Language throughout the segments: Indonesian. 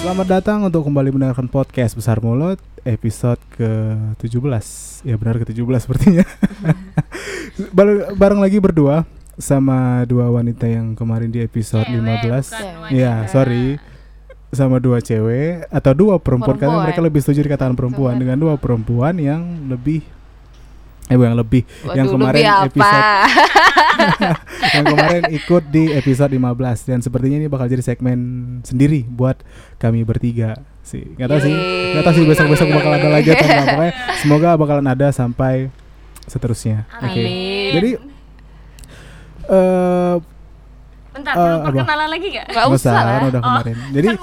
Selamat datang untuk kembali mendengarkan podcast Besar Mulut episode ke-17 Ya benar ke-17 sepertinya. Bar- Bareng lagi berdua sama dua wanita yang kemarin di episode Cewek, 15 bukan Ya sorry. Sama dua cewek atau dua perempuan, Karena Perempuan. mereka lebih setuju dikatakan perempuan. Dengan dua perempuan yang lebih Eh yang lebih Yang Waduh, kemarin lebih episode yang kemarin ikut di episode 15 dan sepertinya ini bakal jadi segmen sendiri buat kami bertiga sih. Nggak tahu sih nggak tahu sih besok besok bakal ada lagi atau enggak pokoknya semoga bakalan ada sampai seterusnya. Oke. Amin. jadi eh Bentar, perlu apa? perkenalan lagi gak? Nggak nggak usah usah, lah. kan udah Oh. kemarin jadi Kan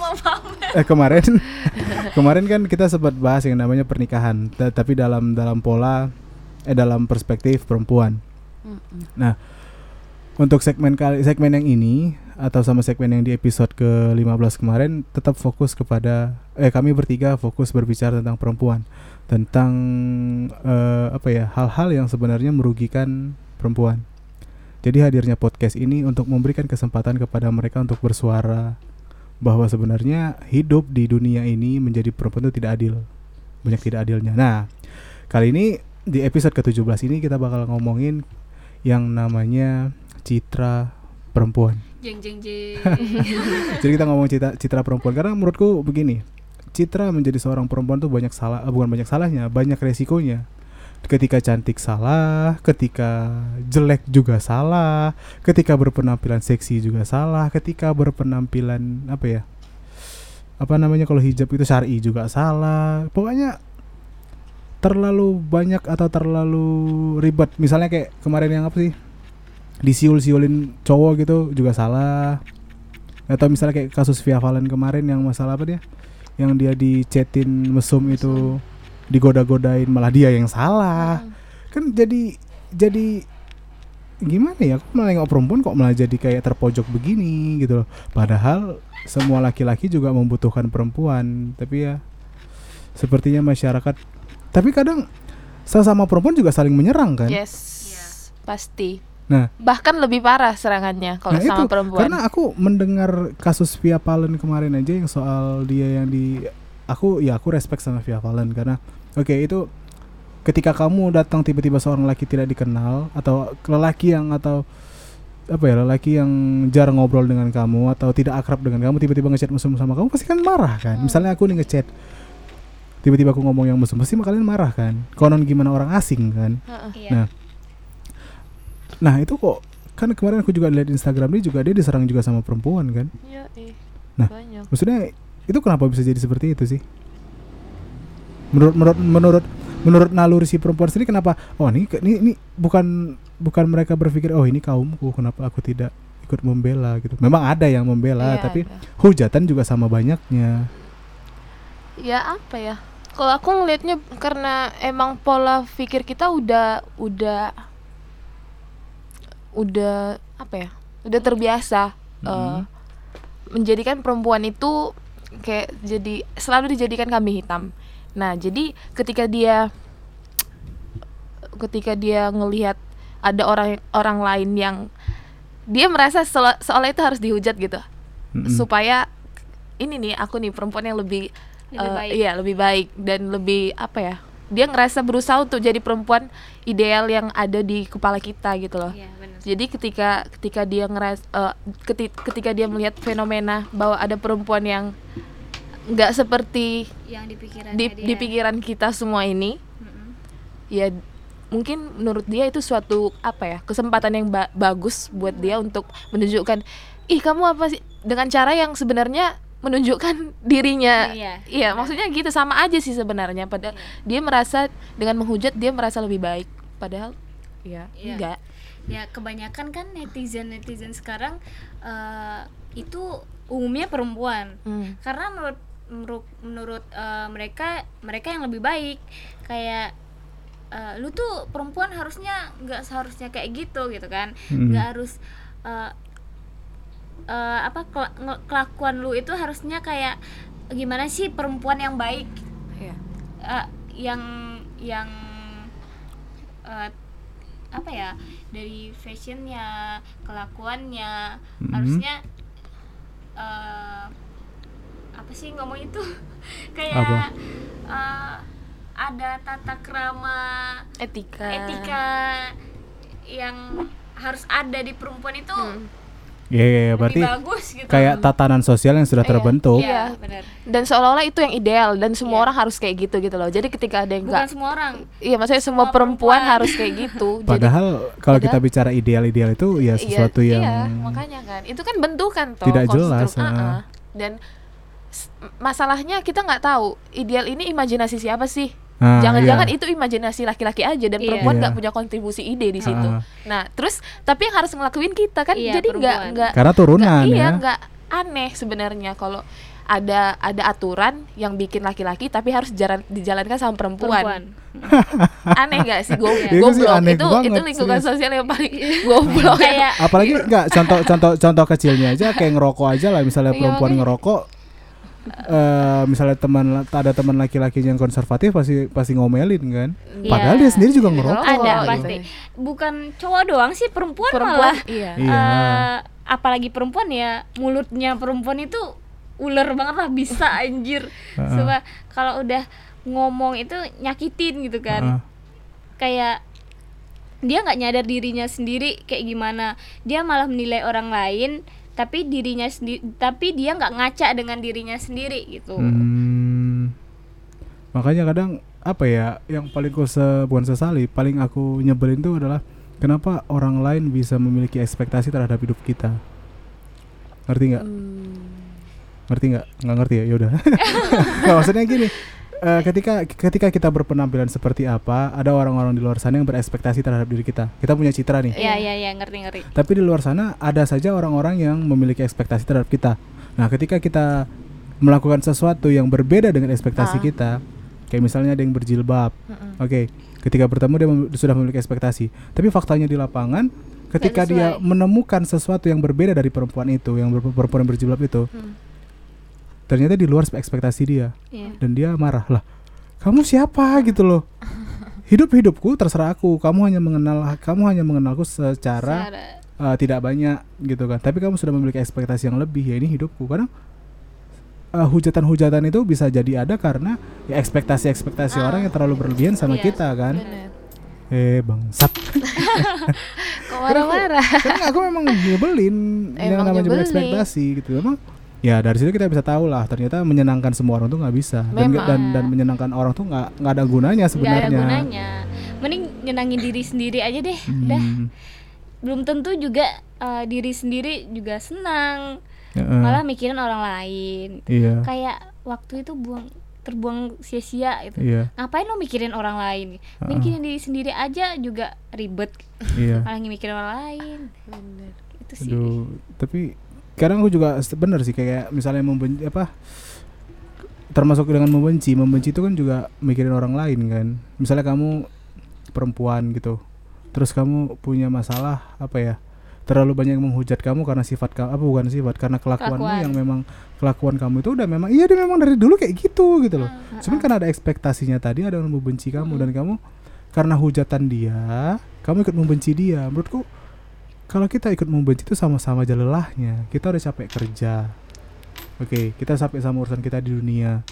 eh, kemarin kemarin kan kita sempat bahas yang namanya pernikahan ta- tapi dalam dalam pola eh dalam perspektif perempuan Mm-mm. Untuk segmen kali segmen yang ini atau sama segmen yang di episode ke-15 kemarin tetap fokus kepada eh kami bertiga fokus berbicara tentang perempuan, tentang eh, apa ya, hal-hal yang sebenarnya merugikan perempuan. Jadi hadirnya podcast ini untuk memberikan kesempatan kepada mereka untuk bersuara bahwa sebenarnya hidup di dunia ini menjadi perempuan itu tidak adil. Banyak tidak adilnya. Nah, kali ini di episode ke-17 ini kita bakal ngomongin yang namanya citra perempuan. Jeng jeng jeng. Jadi kita ngomong citra citra perempuan karena menurutku begini, citra menjadi seorang perempuan tuh banyak salah, eh, bukan banyak salahnya, banyak resikonya. Ketika cantik salah, ketika jelek juga salah, ketika berpenampilan seksi juga salah, ketika berpenampilan apa ya? Apa namanya kalau hijab itu syar'i juga salah. Pokoknya terlalu banyak atau terlalu ribet. Misalnya kayak kemarin yang apa sih? Disiul-siulin cowok gitu juga salah. Atau misalnya kayak kasus Via Valen kemarin yang masalah apa dia? Yang dia dicetin mesum itu digoda-godain malah dia yang salah. Kan jadi jadi gimana ya? Kok malah nggak perempuan kok malah jadi kayak terpojok begini gitu loh. Padahal semua laki-laki juga membutuhkan perempuan, tapi ya sepertinya masyarakat tapi kadang sesama perempuan juga saling menyerang kan? Yes. Pasti. Nah. bahkan lebih parah serangannya kalau Nah, sama itu, perempuan. Karena aku mendengar kasus Via Valen kemarin aja yang soal dia yang di aku ya aku respect sama Via Valen karena oke itu ketika kamu datang tiba-tiba seorang laki tidak dikenal atau lelaki yang atau apa ya lelaki yang jarang ngobrol dengan kamu atau tidak akrab dengan kamu tiba-tiba ngechat mesum sama kamu pasti kan marah kan. Hmm. Misalnya aku nih ngechat tiba-tiba aku ngomong yang mesum pasti kalian marah kan. Konon gimana orang asing kan. Heeh. Iya. Nah. Nah itu kok kan kemarin aku juga lihat Instagram dia juga dia diserang juga sama perempuan kan. Iya, ih. Nah. banyak. Maksudnya itu kenapa bisa jadi seperti itu sih? Menurut menurut menurut menurut naluri si perempuan sendiri kenapa? Oh ini ini, ini bukan bukan mereka berpikir oh ini kaumku kenapa aku tidak ikut membela gitu. Memang ada yang membela Iya, tapi ada. hujatan juga sama banyaknya. ya apa ya? Kalau aku ngelihatnya karena emang pola pikir kita udah udah udah apa ya? Udah terbiasa eh, Mhm. menjadikan perempuan itu kayak jadi selalu dijadikan kambing hitam. Nah, jadi ketika dia ketika dia ngelihat ada orang orang lain yang dia merasa seolah, seolah itu harus dihujat gitu Mm-mm. supaya ini nih aku nih perempuan yang lebih Lebih baik. iya lebih baik dan lebih apa ya dia ngerasa berusaha untuk jadi perempuan ideal yang ada di kepala kita gitu loh Iya, benar. jadi ketika ketika dia ngeras keti- ketika dia melihat fenomena bahwa ada perempuan yang nggak seperti Yang di pikiran di, di pikiran kita semua ini ya mungkin menurut dia itu suatu apa ya kesempatan yang ba- bagus buat dia untuk menunjukkan ih kamu apa sih dengan cara yang sebenarnya menunjukkan dirinya Iya. iya maksudnya gitu sama aja sih sebenarnya padahal Iya. dia merasa dengan menghujat dia merasa lebih baik padahal ya Iya. enggak Ya kebanyakan kan netizen netizen sekarang eh, itu umumnya perempuan. Hmm. Karena menurut menurut menurut eh, mereka mereka yang lebih baik kayak eh, lu tuh perempuan harusnya nggak seharusnya kayak gitu gitu kan Mm. nggak harus eh, eh, apa nge- kelakuan lu itu harusnya kayak gimana sih perempuan yang baik Iya. eh, yang yang eh, apa ya dari fashionnya kelakuannya Mhm. harusnya eh, apa sih ngomong itu kayak Apa? eh, ada tata krama Etika. etika yang harus ada di perempuan itu Hmm. Iya, iya, iya, lebih berarti bagus gitu kayak tatanan sosial yang sudah Iya. terbentuk. Iya, Iya. benar Dan seolah-olah itu yang ideal dan semua Iya. orang harus kayak gitu gitu loh. Jadi ketika ada yang bukan enggak semua orang Iya, maksudnya semua, semua perempuan, perempuan. harus kayak gitu. Jadi Padahal kalau kita bicara ideal-ideal itu ya sesuatu iya, yang iya, makanya kan. Itu kan bentukan toh Tidak jelas, ah. Ah-ah. Dan masalahnya kita nggak tahu ideal ini imajinasi siapa sih? Ah, Jangan-jangan iya. itu imajinasi laki-laki aja dan Iya. perempuan nggak Iya. punya kontribusi ide di situ. Ah. Nah, terus tapi yang harus ngelakuin kita kan Iya, jadi nggak nggak karena turunan nggak- iya ya. nggak aneh sebenarnya kalau ada ada aturan yang bikin laki-laki tapi harus jalan dijalankan sama perempuan. perempuan Aneh gak sih Go- Itu sih goblok? aneh itu banget, itu lingkungan serius. sosial yang paling goblok. kayak Apalagi enggak contoh contoh contoh kecilnya aja kayak ngerokok aja lah misalnya Iya, perempuan ngerokok eh misalnya teman ada teman laki-laki yang konservatif pasti pasti ngomelin kan. Iya. Padahal dia sendiri juga ngerokok. ada gitu. pasti bukan cowok doang sih perempuan, perempuan malah iya. Iya. eh, apalagi perempuan ya mulutnya perempuan itu ular banget lah bisa anjir. Coba kalau udah ngomong itu nyakitin gitu kan Heeh. kayak dia nggak nyadar dirinya sendiri kayak gimana dia malah menilai orang lain tapi dirinya sendiri tapi dia nggak ngaca dengan dirinya sendiri gitu Hmm. Makanya kadang apa ya yang paling ku se bukan sesali, paling aku nyebelin tuh adalah kenapa orang lain bisa memiliki ekspektasi terhadap hidup kita. Ngerti nggak? Hmm. Ngerti nggak? Nggak ngerti ya? Yaudah. Nggak, maksudnya gini. Eh, ketika ketika kita berpenampilan seperti apa, ada orang-orang di luar sana yang berekspektasi terhadap diri kita. Kita punya citra nih. ya ya ya ngerti ngerti Tapi di luar sana ada saja orang-orang yang memiliki ekspektasi terhadap kita. Nah, ketika kita melakukan sesuatu yang berbeda dengan ekspektasi Ah. kita, kayak misalnya ada yang berjilbab, Mm-mm. oke, ketika bertemu dia mem- sudah memiliki ekspektasi. Tapi faktanya di lapangan, ketika dia menemukan sesuatu yang berbeda dari perempuan itu, yang perempuan berjilbab itu, Hmm. Ternyata di luar ekspektasi dia, Iya. dan dia marah lah. Kamu siapa gitu loh? Hidup hidupku terserah aku. Kamu hanya mengenal, kamu hanya mengenalku secara Cara- uh, tidak banyak gitu kan tapi kamu sudah memiliki ekspektasi yang lebih ya ini hidupku kadang uh, hujatan-hujatan itu bisa jadi ada karena ya ekspektasi-ekspektasi Ah. orang yang terlalu berlebihan sama Iya, kita kan Bener. eh bangsat Kok marah-marah? karena aku memang nyebelin yang Emang namanya nyebelin. ekspektasi gitu memang ya dari situ kita bisa tahu lah ternyata menyenangkan semua orang tuh nggak bisa. Dan, Memang. dan dan menyenangkan orang tuh nggak nggak ada gunanya nggak ada sebenarnya. gunanya. Mending nyenangin diri sendiri aja deh udah Hmm, belum tentu juga eh, diri sendiri juga senang. Heeh, malah mikirin orang lain. Iya. Kayak waktu itu buang terbuang sia-sia gitu. Iya. Ngapain lo mikirin orang lain? Heeh. mikirin diri sendiri aja juga ribet. Iya. Malah mikirin orang lain. Bener. itu sih. Aduh, tapi kadang aku juga bener sih kayak misalnya membenci apa termasuk dengan membenci, membenci itu kan juga mikirin orang lain kan. Misalnya kamu perempuan gitu. Terus kamu punya masalah apa ya? Terlalu banyak yang menghujat kamu karena sifat kamu apa bukan sifat karena kelakuanmu Kelakuan. yang memang kelakuan kamu itu udah memang iya dia memang dari dulu kayak gitu gitu loh. Hmm, Cuman karena ada ekspektasinya tadi ada yang membenci kamu dan kamu karena hujatan dia, kamu ikut membenci dia. Menurutku kalau kita ikut membenci itu sama-sama aja lelahnya. Kita udah capek kerja. Oke, kita sampai sama urusan kita di dunia.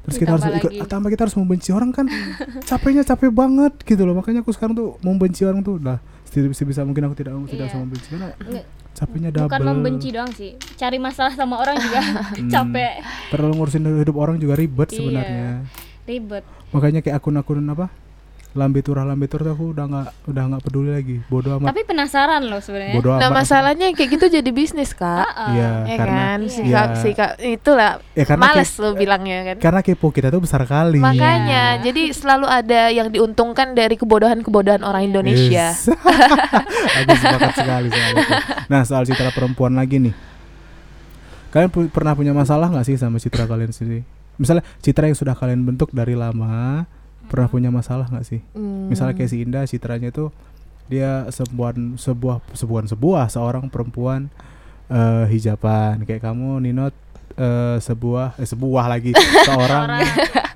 Terus kita harus Ditambah ikut lagi. tambah kita harus membenci orang kan. capeknya capek banget gitu loh. Makanya aku sekarang tuh membenci orang tuh udah sebisa bisa mungkin aku tidak tidak Iya. sama membenci karena capeknya double. bukan membenci doang sih cari masalah sama orang juga Hmm. capek Terlalu ngurusin hidup orang juga ribet Iya. sebenarnya. ribet Makanya kayak akun-akun apa? Lambe turah lambe turah tuh aku udah nggak udah nggak peduli lagi. Bodoh amat. tapi penasaran loh sebenarnya Bodoh Nah amat. masalahnya kayak gitu jadi bisnis kak. Iya, ya karena kan Iya. sikap Iya. sikap itulah ya karena males lo bilangnya kan. karena kepo kita tuh besar kali. Makanya Iya. jadi selalu ada yang diuntungkan dari kebodohan-kebodohan orang Indonesia. Yes. Aku sepakat sekali soal itu. Nah soal citra perempuan lagi nih. Kalian pu- pernah punya masalah nggak sih sama citra kalian sendiri? Misalnya citra yang sudah kalian bentuk dari lama, pernah punya masalah nggak sih? Hmm. Misalnya kayak si Indah citranya itu dia sebuah sebuah sebuah sebuah seorang perempuan eh, hijaban. Kayak kamu Ninot eh, sebuah eh, sebuah lagi. Seorang Orang.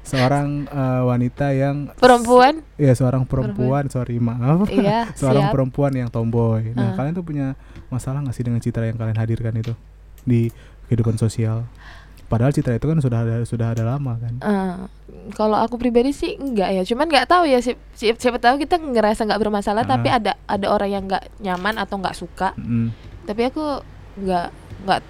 seorang eh, wanita yang perempuan? Ya seorang perempuan. Sorry maaf. Iya seorang siap. perempuan yang tomboy. Nah Ah. kalian tuh punya masalah nggak sih dengan citra yang kalian hadirkan itu? Di kehidupan sosial padahal citra itu kan sudah ada sudah ada lama kan Eh, kalau aku pribadi sih enggak ya cuman nggak tahu ya si- si- siapa tahu kita ngerasa nggak bermasalah tapi Ah. ada ada orang yang nggak nyaman atau nggak suka Mm. tapi aku nggak nggak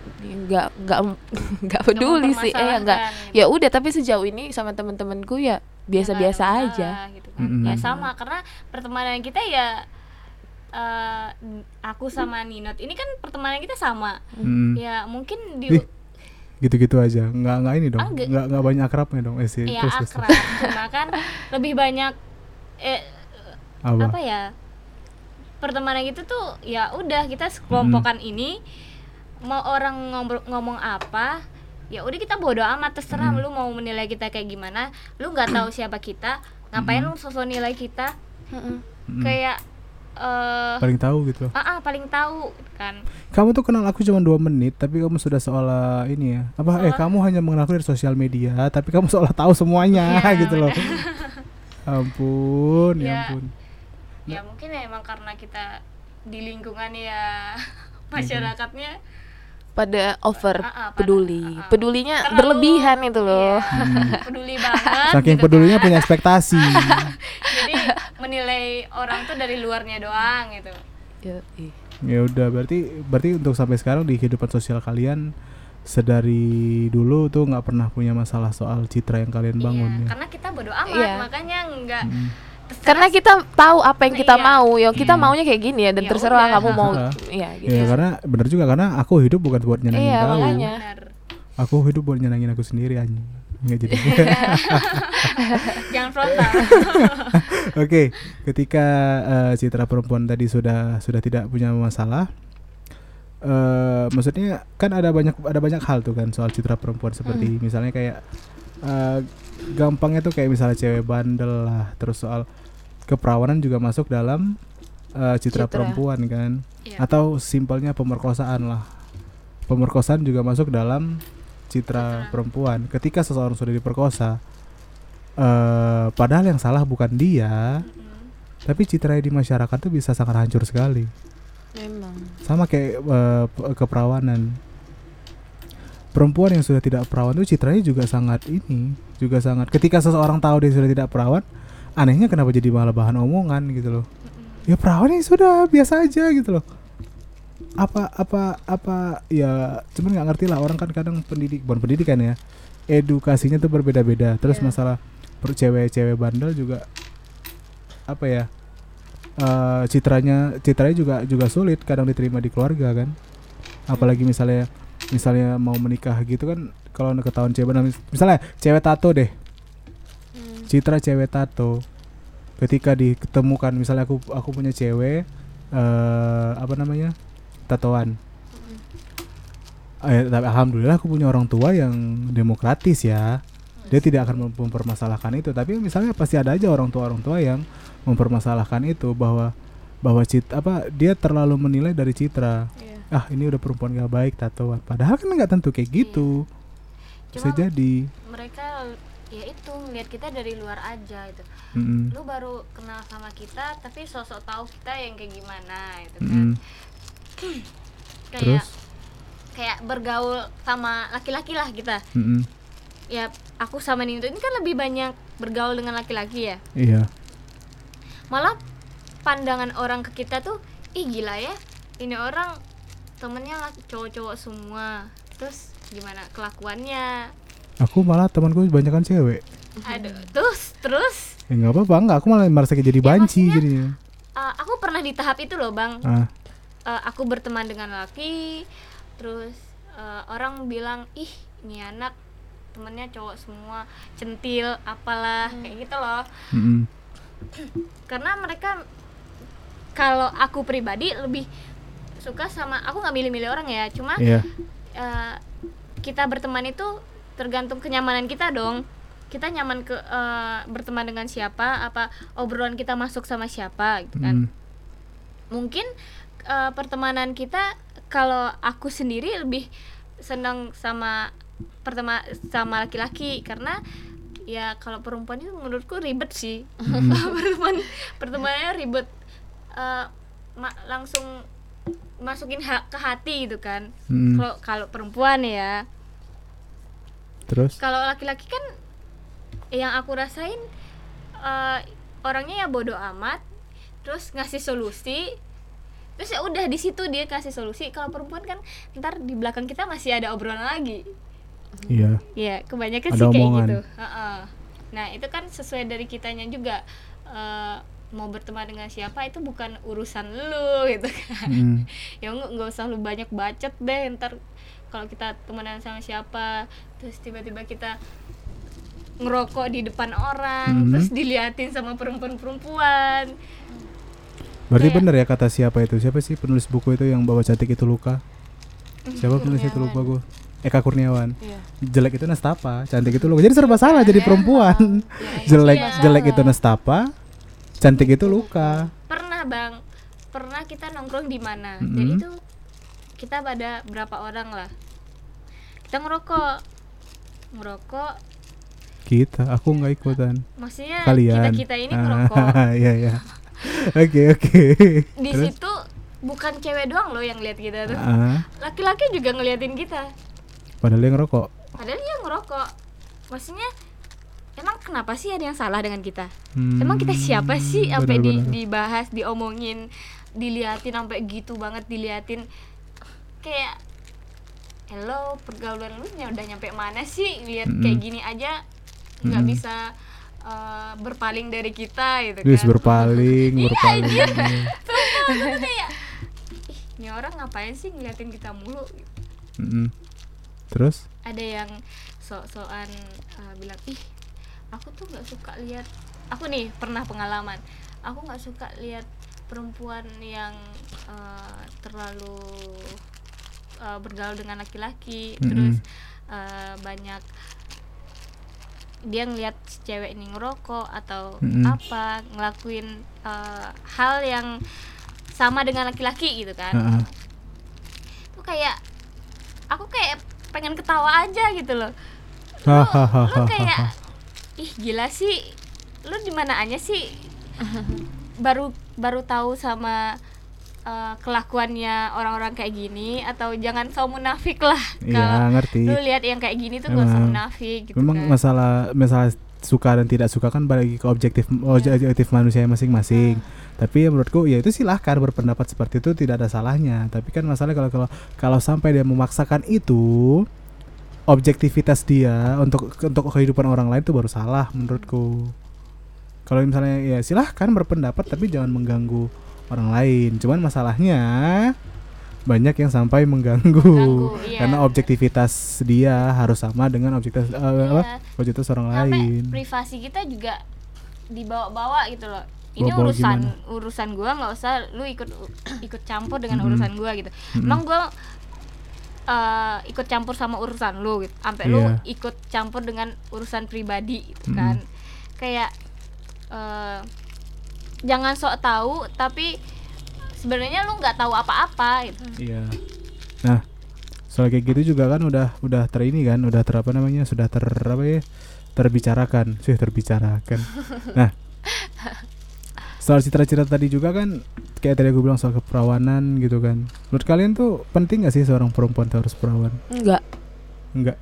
nggak nggak nggak peduli sih eh nggak gitu. ya udah tapi sejauh ini sama temen-temenku ya biasa-biasa ada aja gitu kan. Mm-mm. ya sama karena pertemanan kita ya eh, aku sama Ninot ini kan pertemanan kita sama Mm. ya mungkin di Ih, gitu-gitu aja. Nggak nggak ini dong. Ah, nggak. nggak banyak akrabnya dong. Eh sih ya terus, terus, akrab. cuma kan lebih banyak eh, apa, apa ya pertemanan gitu tuh ya udah kita sekelompokan ini mau orang ngobrol- ngomong apa ya udah kita bodo amat terserah Mm. lu mau menilai kita kayak gimana. Lu nggak tahu siapa kita ngapain Mm. lu sosok nilai kita? Mm. kayak eh paling tahu gitu. Ah, ah, paling tahu kan. Kamu tuh kenal aku cuma dua menit tapi kamu sudah seolah ini ya apa eh Seolah- kamu hanya mengenal aku dari sosial media tapi kamu seolah tahu semuanya Iya, gitu loh. Ampun ya Ya. ampun. Ya mungkin ya emang karena kita di lingkungan ya masyarakatnya pada over ah, pada- peduli ah, ah. pedulinya Terlalu- berlebihan itu loh iya, peduli banget saking gitu pedulinya kan. punya ekspektasi jadi menilai orang tuh dari luarnya doang gitu Ya, ih. ya udah berarti berarti untuk sampai sekarang di kehidupan sosial kalian sedari dulu tuh nggak pernah punya masalah soal citra yang kalian bangun iya, ya karena kita bodo amat Iya. makanya nggak Mm. Karena kita tahu apa yang kita Iya. mau ya kita Hmm. maunya kayak gini ya dan Ya terserah udah. kamu mau ya gitu ya karena bener juga karena aku hidup bukan buat nyenengin Iya, kamu makanya. benar aku hidup buat nyenengin aku sendiri anjing nggak jadi jangan frontal Oke, ketika eh, citra perempuan tadi sudah sudah tidak punya masalah, eh maksudnya kan ada banyak ada banyak hal tuh kan soal citra perempuan seperti misalnya kayak eh, gampangnya tuh kayak misalnya cewek bandel lah, terus soal keperawanan juga masuk dalam eh, citra, Citra. perempuan kan, Iya. atau simpelnya pemerkosaan lah, pemerkosaan juga masuk dalam citra Citra. perempuan. Ketika seseorang sudah diperkosa, eh padahal yang salah bukan dia, Mm-mm. tapi citra di masyarakat tuh bisa sangat hancur sekali memang sama kayak p- keperawanan perempuan yang sudah tidak perawan tuh citranya juga sangat ini juga sangat ketika seseorang tahu dia sudah tidak perawan anehnya kenapa jadi malah bahan omongan gitu loh. Ya perawan ya sudah biasa aja gitu loh. Apa apa apa ya cuman nggak ngerti lah orang kan kadang pendidik bukan pendidikan ya edukasinya tuh berbeda-beda. Terus Iya. masalah per cewek-cewek bandel juga apa ya eh, citranya citranya juga juga sulit kadang diterima di keluarga kan. Apalagi misalnya misalnya mau menikah gitu kan kalau ketahuan cewek bandel, mis- misalnya cewek tato deh. Citra cewek tato. Ketika ditemukan misalnya aku aku punya cewek eh apa namanya tatoan. Eh, tapi alhamdulillah aku punya orang tua yang demokratis ya. Dia tidak akan mem- mempermasalahkan itu. Tapi misalnya pasti ada aja orang tua orang tua yang mempermasalahkan itu bahwa bahwa cit apa dia terlalu menilai dari citra. Iya. ah ini udah perempuan gak baik tatoan. Padahal kan nggak tentu kayak gitu. Bisa Cuma jadi. mereka ya itu ngeliat kita dari luar aja itu Mm-mm. lu baru kenal sama kita tapi sosok tahu kita yang kayak gimana itu kan. Mm-mm. kayak terus? kayak bergaul sama laki-laki lah kita. Mm-mm. ya aku sama Nino ini kan lebih banyak bergaul dengan laki-laki ya. Iya. Malah pandangan orang ke kita tuh ih gila ya ini orang temennya cowok-cowok semua. Terus gimana kelakuannya aku malah temanku kebanyakan cewek. Aduh terus terus? Ya nggak apa-apa nggak aku malah merasa kayak jadi Ya, banci jadinya. uh, aku pernah di tahap itu loh bang. Ah. Uh, aku berteman dengan laki terus uh, orang bilang ih ini anak temennya cowok semua centil apalah kayak gitu loh. Mm-mm. karena mereka kalau aku pribadi lebih suka sama aku nggak milih-milih orang ya cuma iya. uh, kita berteman itu tergantung kenyamanan kita dong. Kita nyaman ke uh, berteman dengan siapa apa obrolan kita masuk sama siapa gitu kan. Mm. mungkin uh, pertemanan kita kalau aku sendiri lebih senang sama pertama sama laki-laki. Karena ya kalau perempuan itu menurutku ribet sih. Pertemuan pertemuannya ribet. Eh, ma- langsung masukin ha- ke hati gitu kan. Mm. kalau kalau perempuan ya Terus? kalau laki-laki kan yang aku rasain eh, orangnya ya bodoh amat terus ngasih solusi terus ya udah di situ dia kasih solusi kalau perempuan kan ntar di belakang kita masih ada obrolan lagi Iya. ya kebanyakan Ada sih kayak omongan. gitu Heeh. nah itu kan sesuai dari kitanya juga eh, mau berteman dengan siapa itu bukan urusan lu gitu kan Mm. ya nggak nggak usah lu banyak bacot deh ntar kalau kita temenan sama siapa terus tiba-tiba kita ngerokok di depan orang Mhm. terus diliatin sama perempuan-perempuan Berarti Kayak- bener ya kata siapa itu? Siapa sih penulis buku itu yang bawa cantik itu luka? Siapa penulis itu lupa gue? Eka Kurniawan. Iya. Jelek itu nestapa, cantik itu luka. Jadi serba salah jadi perempuan. jelek Iya. jelek itu nestapa, cantik itu luka. pernah bang pernah kita nongkrong di mana Mhm. jadi itu kita pada berapa orang lah kita ngerokok ngerokok Kita, aku nggak ikutan. maksudnya Kalian. kita kita ini ngerokok Iya iya. Oke oke. di Terus? situ bukan cewek doang loh yang lihat kita tuh Ah, laki-laki juga ngeliatin kita padahal dia ngerokok. padahal dia ngerokok maksudnya emang kenapa sih ada yang salah dengan kita Hmm, emang kita siapa sih sampai di, dibahas diomongin diliatin sampai gitu banget diliatin kayak hello pergaulan lu udah nyampe mana sih lihat Mm-mm. kayak gini aja nggak Mm-mm. bisa eh, berpaling dari kita gitu Terus kan berpaling, Iya, berpaling. Sumpah, aku kayak ih ini orang ngapain sih ngeliatin kita mulu gitu. Mm-mm. Terus? ada yang sok-sokan uh, bilang ih aku tuh nggak suka lihat aku nih pernah pengalaman aku nggak suka lihat perempuan yang uh, terlalu uh, bergaul dengan laki-laki Mm-mm. terus uh, banyak dia ngelihat si cewek ini ngerokok atau Mm-mm. apa ngelakuin uh, hal yang sama dengan laki-laki gitu kan Ah, ah. itu kayak aku kayak pengen ketawa aja gitu loh lu, lu kayak ih gila sih lu di mana aja sih baru baru tahu sama eh, kelakuannya orang-orang kayak gini atau jangan so munafik lah Iya, kalau ngerti. lu lihat yang kayak gini tuh gak usah Emang- munafik gitu Memang kan masalah masalah suka dan tidak suka kan balik ke objektif Iya. objektif manusia masing-masing. Tapi ya menurutku ya itu silahkan berpendapat seperti itu tidak ada salahnya. Tapi kan masalah kalau kalau kalau sampai dia memaksakan itu objektivitas dia untuk untuk kehidupan orang lain itu baru salah menurutku. Kalau misalnya ya silahkan berpendapat tapi jangan mengganggu orang lain. Cuman masalahnya banyak yang sampai mengganggu Mengganggu, iya. karena objektivitas dia harus sama dengan objektivitas eh, Iya. apa objektivitas orang sampai lain. privasi kita juga dibawa-bawa gitu loh ini Bawa-bawa urusan gimana? urusan gua nggak usah lu ikut ikut campur dengan Mm-mm. urusan gua gitu Mm-mm. emang gua eh, ikut campur sama urusan lu gitu sampai lu Iya. ikut campur dengan urusan pribadi gitu Mm-mm. kan kayak eh, jangan sok tahu tapi sebenarnya lu nggak tahu apa-apa gitu Iya. Nah, soal kayak gitu juga kan udah udah ter ini kan, udah ter apa namanya, sudah ter apa ya? terbicarakan, sih terbicarakan. nah, soal cita-cita tadi juga kan kayak tadi aku bilang soal keperawanan gitu kan. Menurut kalian tuh penting gak sih seorang perempuan tuh harus perawan? Enggak. Enggak.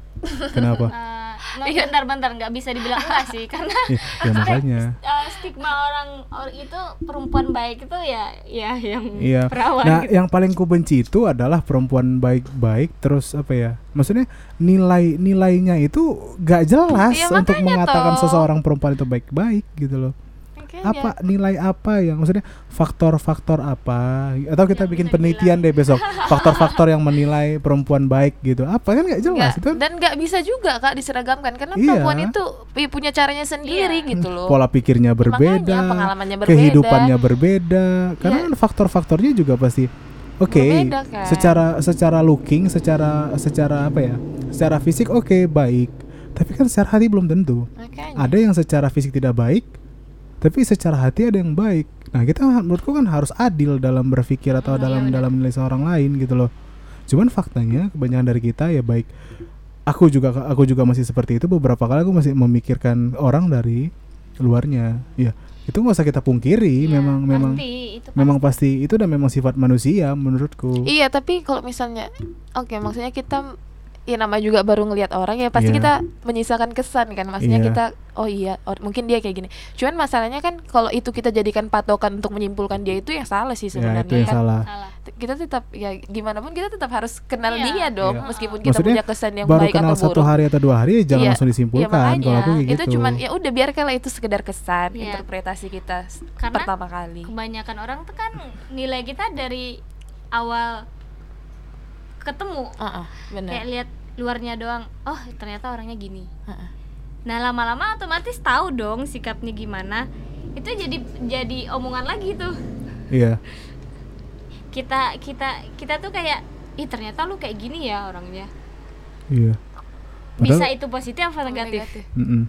Kenapa? Eh, nah, bentar-bentar nggak bisa dibilang enggak sih karena ya, ya makanya. eh, stigma orang or- itu perempuan baik itu ya ya yang Iya. perawan Nah, gitu. yang paling ku benci itu adalah perempuan baik-baik terus apa ya? Maksudnya nilai-nilainya itu gak jelas Iya, untuk mengatakan toh. seseorang perempuan itu baik-baik gitu loh. Makanya. Apa nilai apa yang maksudnya faktor-faktor apa atau kita Yang bikin penelitian deh besok faktor-faktor yang menilai perempuan baik gitu. Apa kan gak jelas Nggak, itu kan dan nggak bisa juga kak diseragamkan karena Iya. perempuan itu pu- punya caranya sendiri Iya. gitu loh pola pikirnya berbeda, Makanya pengalamannya berbeda kehidupannya berbeda. Karena Iya. faktor-faktornya juga pasti oke. Berbeda, kan? Secara secara looking, secara secara apa ya? Secara fisik oke baik. Tapi kan secara hati belum tentu. Makanya. Ada yang secara fisik tidak baik, tapi secara hati ada yang baik. Nah, kita menurutku kan harus adil dalam berpikir atau Hmm, iya dalam benar. dalam menilai seorang lain gitu loh. cuman faktanya kebanyakan dari kita ya baik. Aku juga aku juga masih seperti itu. Beberapa kali aku masih memikirkan orang dari luarnya. Ya itu nggak usah kita pungkiri. Iya, memang memang pasti, itu memang pasti. Itu udah memang sifat manusia menurutku. Iya, tapi kalau misalnya oke, maksudnya kita ya nama juga baru ngelihat orang ya pasti Iya. kita menyisakan kesan kan. Maksudnya Iya. kita oh iya, or- mungkin dia kayak gini. Cuman masalahnya kan kalau itu kita jadikan patokan untuk menyimpulkan dia itu yang salah sih ya sebenarnya itu yang kan. salah Kita tetap ya gimana pun kita tetap harus kenal Iya. dia dong Iya. meskipun kita Maksudnya punya kesan yang baru baik kenal atau satu buruk. hari atau dua hari ya jangan Iya, langsung Ya disimpulkan makanya kalau aku kayak itu gitu cuman ya udah biarkanlah itu sekedar kesan Iya. interpretasi kita Karena pertama kali. kebanyakan orang tuh kan nilai kita dari awal ketemu. Heeh, benar. kayak lihat luarnya doang oh ternyata orangnya gini. Heeh. nah lama-lama otomatis tahu dong sikapnya gimana. Itu jadi jadi omongan lagi tuh. Iya. Kita kita kita tuh kayak ih ternyata lu kayak gini ya orangnya. Iya. Bisa Padahal- itu positif apa negatif, Mm-mm.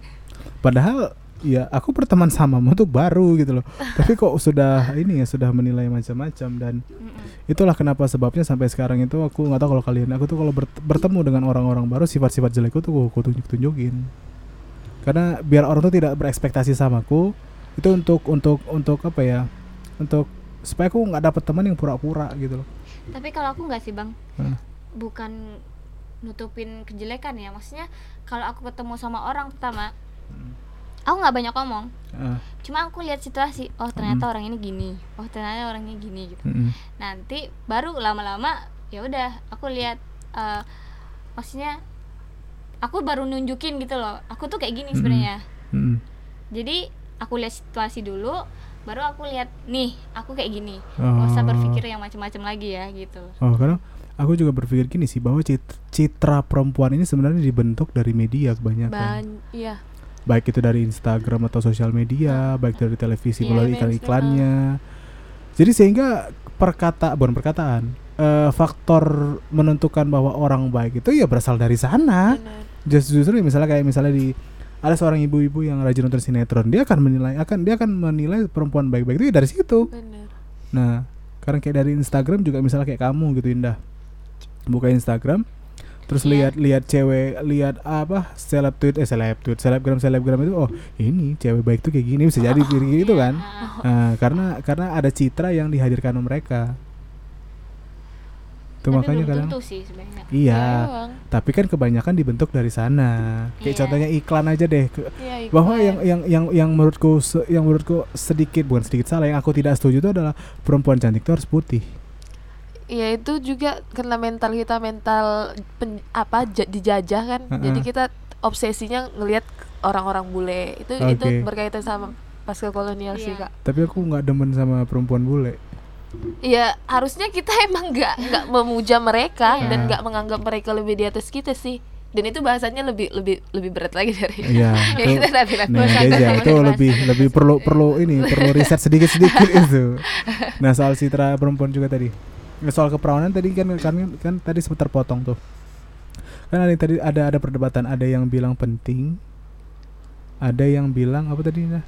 Padahal ya aku berteman samamu tuh baru gitu loh. Tapi kok sudah ini ya sudah menilai macam-macam dan itulah kenapa sebabnya sampai sekarang itu aku nggak tahu kalau kalian aku tuh kalau bert- bertemu dengan orang-orang baru sifat-sifat jelekku tuh aku tunjuk-tunjukin. Karena biar orang tuh tidak berekspektasi sama aku itu untuk untuk untuk apa ya? Untuk supaya aku nggak dapet teman yang pura-pura gitu loh. tapi kalau aku nggak sih bang Hah. bukan nutupin kejelekan ya maksudnya kalau aku ketemu sama orang pertama aku nggak banyak ngomong Ah, cuma aku lihat situasi oh ternyata orang ini gini oh ternyata orangnya gini gitu mm-mm. nanti baru lama-lama ya udah aku lihat eh, maksudnya aku baru nunjukin gitu loh aku tuh kayak gini Mm-mm. sebenarnya Mm-mm. jadi aku lihat situasi dulu baru aku lihat nih aku kayak gini nggak usah Oh. berpikir yang macam-macam lagi ya gitu Oh, karena aku juga berpikir gini sih bahwa cit- citra perempuan ini sebenarnya dibentuk dari media kebanyakan. Ban iya. Baik itu dari Instagram atau sosial media, baik dari televisi Iya, melalui iklan-iklannya. Jadi sehingga perkata bukan perkataan, eh, faktor menentukan bahwa orang baik itu ya berasal dari sana. Just justru misalnya kayak misalnya di ada seorang ibu-ibu yang rajin nonton sinetron, dia akan menilai akan dia akan menilai perempuan baik-baik itu ya dari situ. Benar. Nah, sekarang kayak dari Instagram juga misalnya kayak kamu gitu Indah. Buka Instagram terus Iya. lihat lihat cewek lihat apa seleb tweet eh seleb tweet selebgram selebgram itu oh ini cewek baik tuh kayak gini bisa jadi kayak gitu kan Ah, nah, karena karena ada citra yang dihadirkan mereka itu tapi makanya kadang tentu sih sebenarnya iya Doang. tapi kan kebanyakan dibentuk dari sana kayak Iya. contohnya iklan aja deh Ke- Iya, bahwa iklan. yang yang yang yang menurutku yang menurutku sedikit bukan sedikit salah yang aku tidak setuju itu adalah perempuan cantik itu harus putih Iya itu juga karena mental kita mental pen- apa ja- dijajah kan. Heeh. Jadi kita obsesinya ngelihat orang-orang bule. Itu itu Oke. berkaitan sama pasca kolonial sih, Iya. Kak. tapi aku nggak demen sama perempuan bule Iya, harusnya kita emang nggak nggak memuja mereka Iya. dan nggak menganggap mereka lebih di atas kita sih. Dan itu bahasanya lebih lebih lebih berat lagi dari Iya, Ya, itu kita tapi tapi Nah, Deja, itu lebih lebih perlu perlu ini perlu riset sedikit sedikit itu. Nah soal citra perempuan juga tadi, Nah, soal keperawanan tadi kan kan kan tadi sempat terpotong tuh. Kan ada tadi ada ada perdebatan, ada yang bilang penting, ada yang bilang apa tadi nah?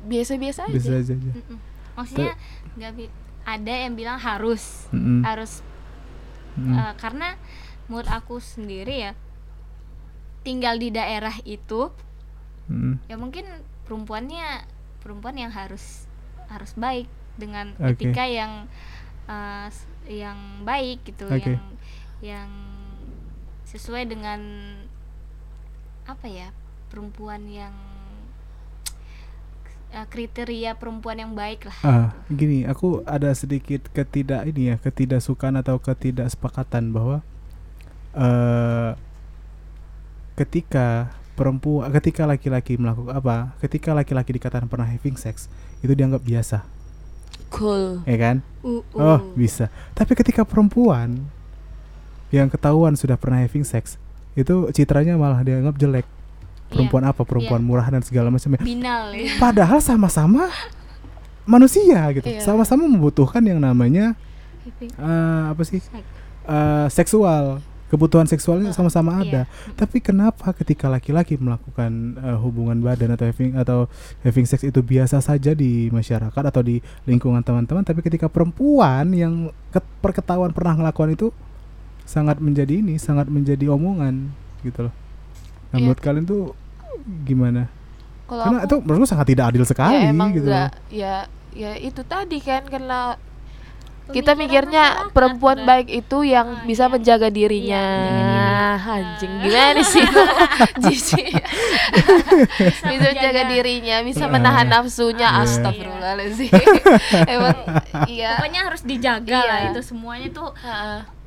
biasa-biasa aja. Bisa aja. aja. Maksudnya nggak bi- ada yang bilang harus Mm-mm. harus Mm-mm. eh, karena menurut aku sendiri ya tinggal di daerah itu Mm-mm. ya mungkin perempuannya perempuan yang harus harus baik dengan Oke. etika yang s- yang baik gitu Oke. yang yang sesuai dengan apa ya perempuan yang eh, kriteria perempuan yang baik lah Ah, gini, aku ada sedikit ketidak ini ya, ketidaksukaan atau ketidaksepakatan bahwa eh ketika perempuan, ketika laki-laki melakukan apa, ketika laki-laki dikatakan pernah having sex, itu dianggap biasa, Cool. ya kan? Uh, Oh, uh. bisa. Tapi ketika perempuan yang ketahuan sudah pernah having sex, itu citranya malah dianggap jelek. Perempuan apa? Perempuan Iya. murah dan segala macamnya. binal ya Padahal sama-sama manusia gitu, Iya. sama-sama membutuhkan yang namanya eh, apa sih Eh, seksual, kebutuhan seksualnya sama-sama Iya. ada. Tapi kenapa ketika laki-laki melakukan eh, hubungan badan atau having atau having sex itu biasa saja di masyarakat atau di lingkungan teman-teman, tapi ketika perempuan yang ke- perketahuan pernah ngelakukan itu sangat menjadi ini, sangat menjadi omongan gitu loh. Nah, Iya. menurut kalian tuh gimana? Kalau Karena aku- itu menurutku sangat tidak adil sekali ya emang gitu. ya ya itu tadi kan karena kita mikirnya perempuan baik itu yang Ah, bisa iya. menjaga dirinya Iya, anjing gimana sih Jijik. bisa menjaga dirinya bisa Ah. menahan nafsunya Iya. astagfirullahaladzim emang iya Pokoknya harus dijaga Iya. lah itu semuanya tuh Heeh.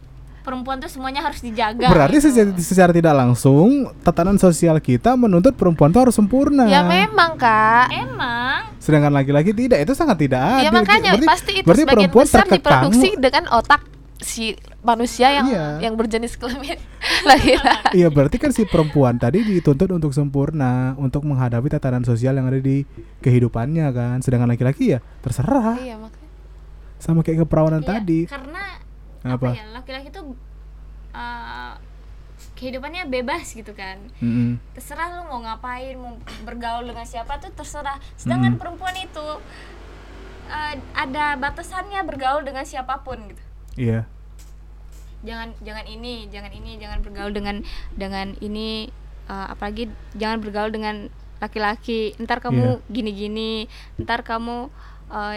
Perempuan tuh semuanya harus dijaga. Berarti gitu. secara, secara tidak langsung tatanan sosial kita menuntut perempuan itu harus sempurna. ya memang kak emang Sedangkan laki-laki tidak, itu sangat tidak adil. ya makanya Berarti- pasti itu berarti sebagian perempuan besar terkekang. diproduksi dengan otak si manusia yang Iya. yang berjenis kelamin laki-laki Iya berarti kan si perempuan tadi dituntut untuk sempurna untuk menghadapi tatanan sosial yang ada di kehidupannya kan. Sedangkan laki-laki ya terserah iya makanya sama kayak keperawanan Iya, tadi. karena Apa? apa ya laki-laki tuh uh, kehidupannya bebas gitu kan Mm-mm. terserah lu mau ngapain mau bergaul dengan siapa tuh terserah sedangkan Mm. perempuan itu uh, ada batasannya bergaul dengan siapa pun gitu Iya. jangan jangan ini jangan ini jangan bergaul dengan dengan ini uh, apalagi jangan bergaul dengan laki-laki ntar kamu gini-gini ntar kamu uh,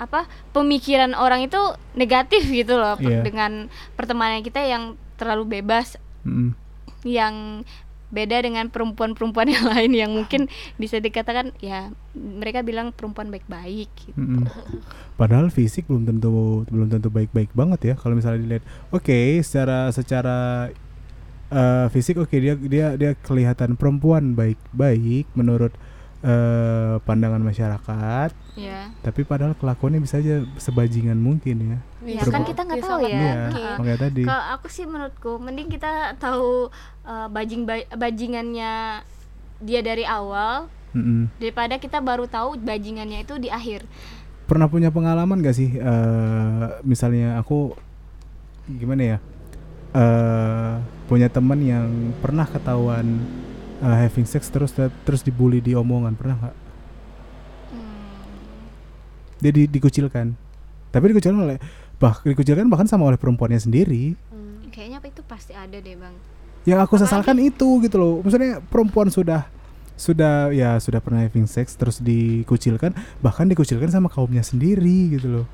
apa pemikiran orang itu negatif gitu loh Iya. dengan pertemanan kita yang terlalu bebas Mm-mm. yang beda dengan perempuan-perempuan yang lain yang mungkin bisa dikatakan ya mereka bilang perempuan baik-baik gitu. Mm-mm. Padahal fisik belum tentu belum tentu baik-baik banget ya kalau misalnya dilihat. Oke, secara secara eh, fisik oke dia dia dia kelihatan perempuan baik-baik menurut eh, pandangan masyarakat, ya tapi padahal kelakuannya bisa aja sebajingan mungkin ya. ya Bisa kan kita nggak Bisa tahu ya Iya, Heeh. makanya tadi. Kalau aku sih menurutku mending kita tahu uh, bajing ba- bajingannya dia dari awal Mm-mm. daripada kita baru tahu bajingannya itu di akhir. Pernah punya pengalaman gak sih eh, misalnya aku gimana ya? eh punya teman yang pernah ketahuan eh, having sex terus terus dibully di omongan, pernah nggak? dia di, dikucilkan. Tapi dikucilkan oleh bah dikucilkan bahkan sama oleh perempuannya sendiri. Hmm. Kayaknya apa itu pasti ada deh bang. yang aku sesalkan itu gitu loh. Maksudnya perempuan sudah sudah ya sudah pernah having sex terus dikucilkan bahkan dikucilkan sama kaumnya sendiri gitu loh.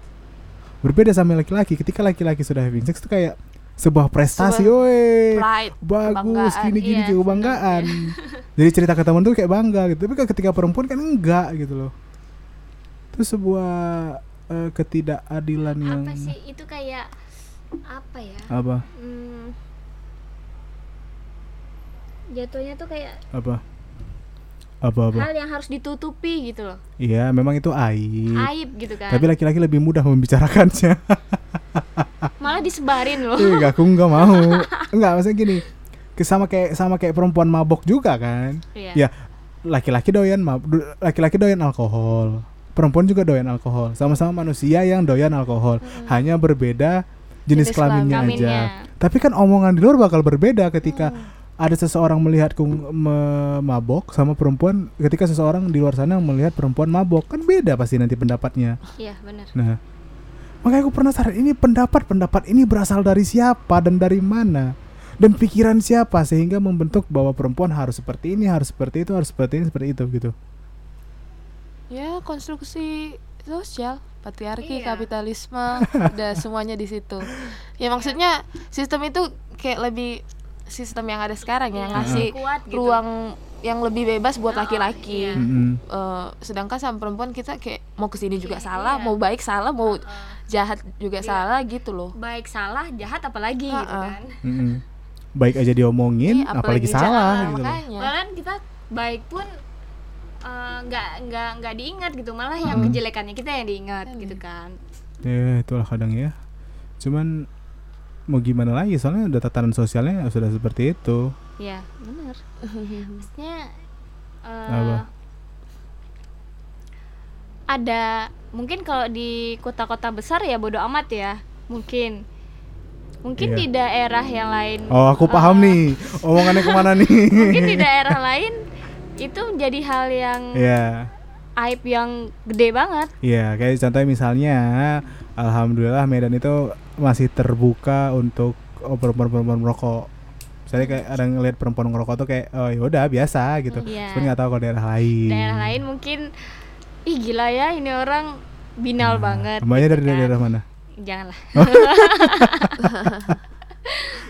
Berbeda sama laki-laki. Ketika laki-laki sudah having sex itu kayak sebuah prestasi woi bagus gini gini iya, kebanggaan. Jadi cerita ke teman tuh kayak bangga gitu. Tapi kan ketika perempuan kan enggak gitu loh. Itu sebuah eh, ketidakadilan yang Apa sih? Itu kayak apa ya? apa? Hmm, jatuhnya tuh kayak apa? Apa apa? Hal yang harus ditutupi gitu loh. iya memang itu aib. Aib gitu kan. tapi laki-laki lebih mudah membicarakannya Malah disebarin loh. Iya, aku nggak mau. Enggak, maksudnya gini. Sama kayak sama kayak perempuan mabok juga kan. Iya. Ya, laki-laki doyan mab laki-laki doyan alkohol. Perempuan juga doyan alkohol. Sama-sama manusia yang doyan alkohol. Hanya berbeda jenis, Jenis kelaminnya aja. Kelaminnya. Tapi kan omongan di luar bakal berbeda ketika ada seseorang melihatku me- mabok sama perempuan ketika seseorang di luar sana melihat perempuan mabok kan beda pasti nanti pendapatnya. Iya, benar. Nah, makanya aku penasaran ini pendapat-pendapat ini berasal dari siapa dan dari mana dan pikiran siapa sehingga membentuk bahwa perempuan harus seperti ini, harus seperti itu, harus seperti ini, seperti itu gitu. ya konstruksi sosial patriarki Iya. kapitalisme udah semuanya di situ ya maksudnya sistem itu kayak lebih sistem yang ada sekarang ya Iya, ngasih kuat gitu. ruang yang lebih bebas buat Oh, laki-laki iya. Mm-mm. Eh, sedangkan sama perempuan kita kayak mau ke sini juga Iya, salah iya. mau baik salah mau Heeh. Jahat juga Iya. salah gitu loh baik salah jahat apalagi gitu Heeh. kan. Mm-mm. Baik aja diomongin, Iya, apalagi, jahat, salah gitu. loh. makanya Bahkan kita baik pun eh, nggak nggak nggak diingat gitu malah yang Hmm. kejelekannya kita yang diingat Hmm. gitu kan. Ya, itulah kadang ya. Cuman mau gimana lagi soalnya udah tatanan sosialnya sudah seperti itu. Ya benar. Maksudnya eh, Apa? ada mungkin kalau di kota-kota besar ya bodo amat ya mungkin mungkin Iya. di daerah yang lain Oh, aku paham eh, nih. Omongannya ke mana nih? mungkin di daerah lain itu menjadi hal yang Iya. aib yang gede banget Iya, kayak contohnya misalnya, alhamdulillah Medan itu masih terbuka untuk oh, perempuan-perempuan merokok. Misalnya kayak ada ngeliat perempuan ngerokok tuh kayak oh ya udah biasa gitu. Iya. Tapi nggak tahu kalau daerah lain. daerah lain mungkin ih gila ya ini orang binal banget Mbaknya gitu dari kan. daerah mana? janganlah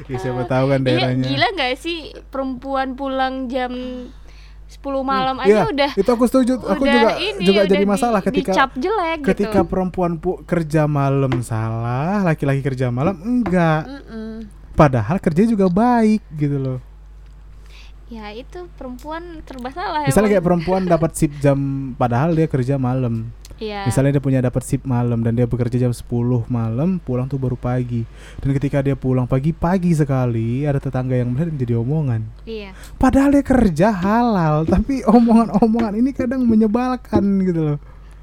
Ya, siapa tahu kan Iya, daerahnya. gila nggak sih perempuan pulang jam 10 malam Iya, aja udah itu aku setuju. Aku juga ini, juga jadi di- masalah ketika dicap jelek ketika gitu. perempuan pu- kerja malam salah, laki-laki kerja malam enggak. Mm-mm. Padahal kerja juga baik gitu loh. Ya itu perempuan serba salah Misalnya kayak emang. perempuan dapat sip jam padahal dia kerja malam. Iya. Misalnya dia punya dapat sip malam dan dia bekerja jam 10 malam, pulang tuh baru pagi. Dan ketika dia pulang pagi-pagi sekali, ada tetangga yang melihat menjadi omongan. iya Padahal dia kerja halal, tapi omongan-omongan ini kadang menyebalkan gitu loh.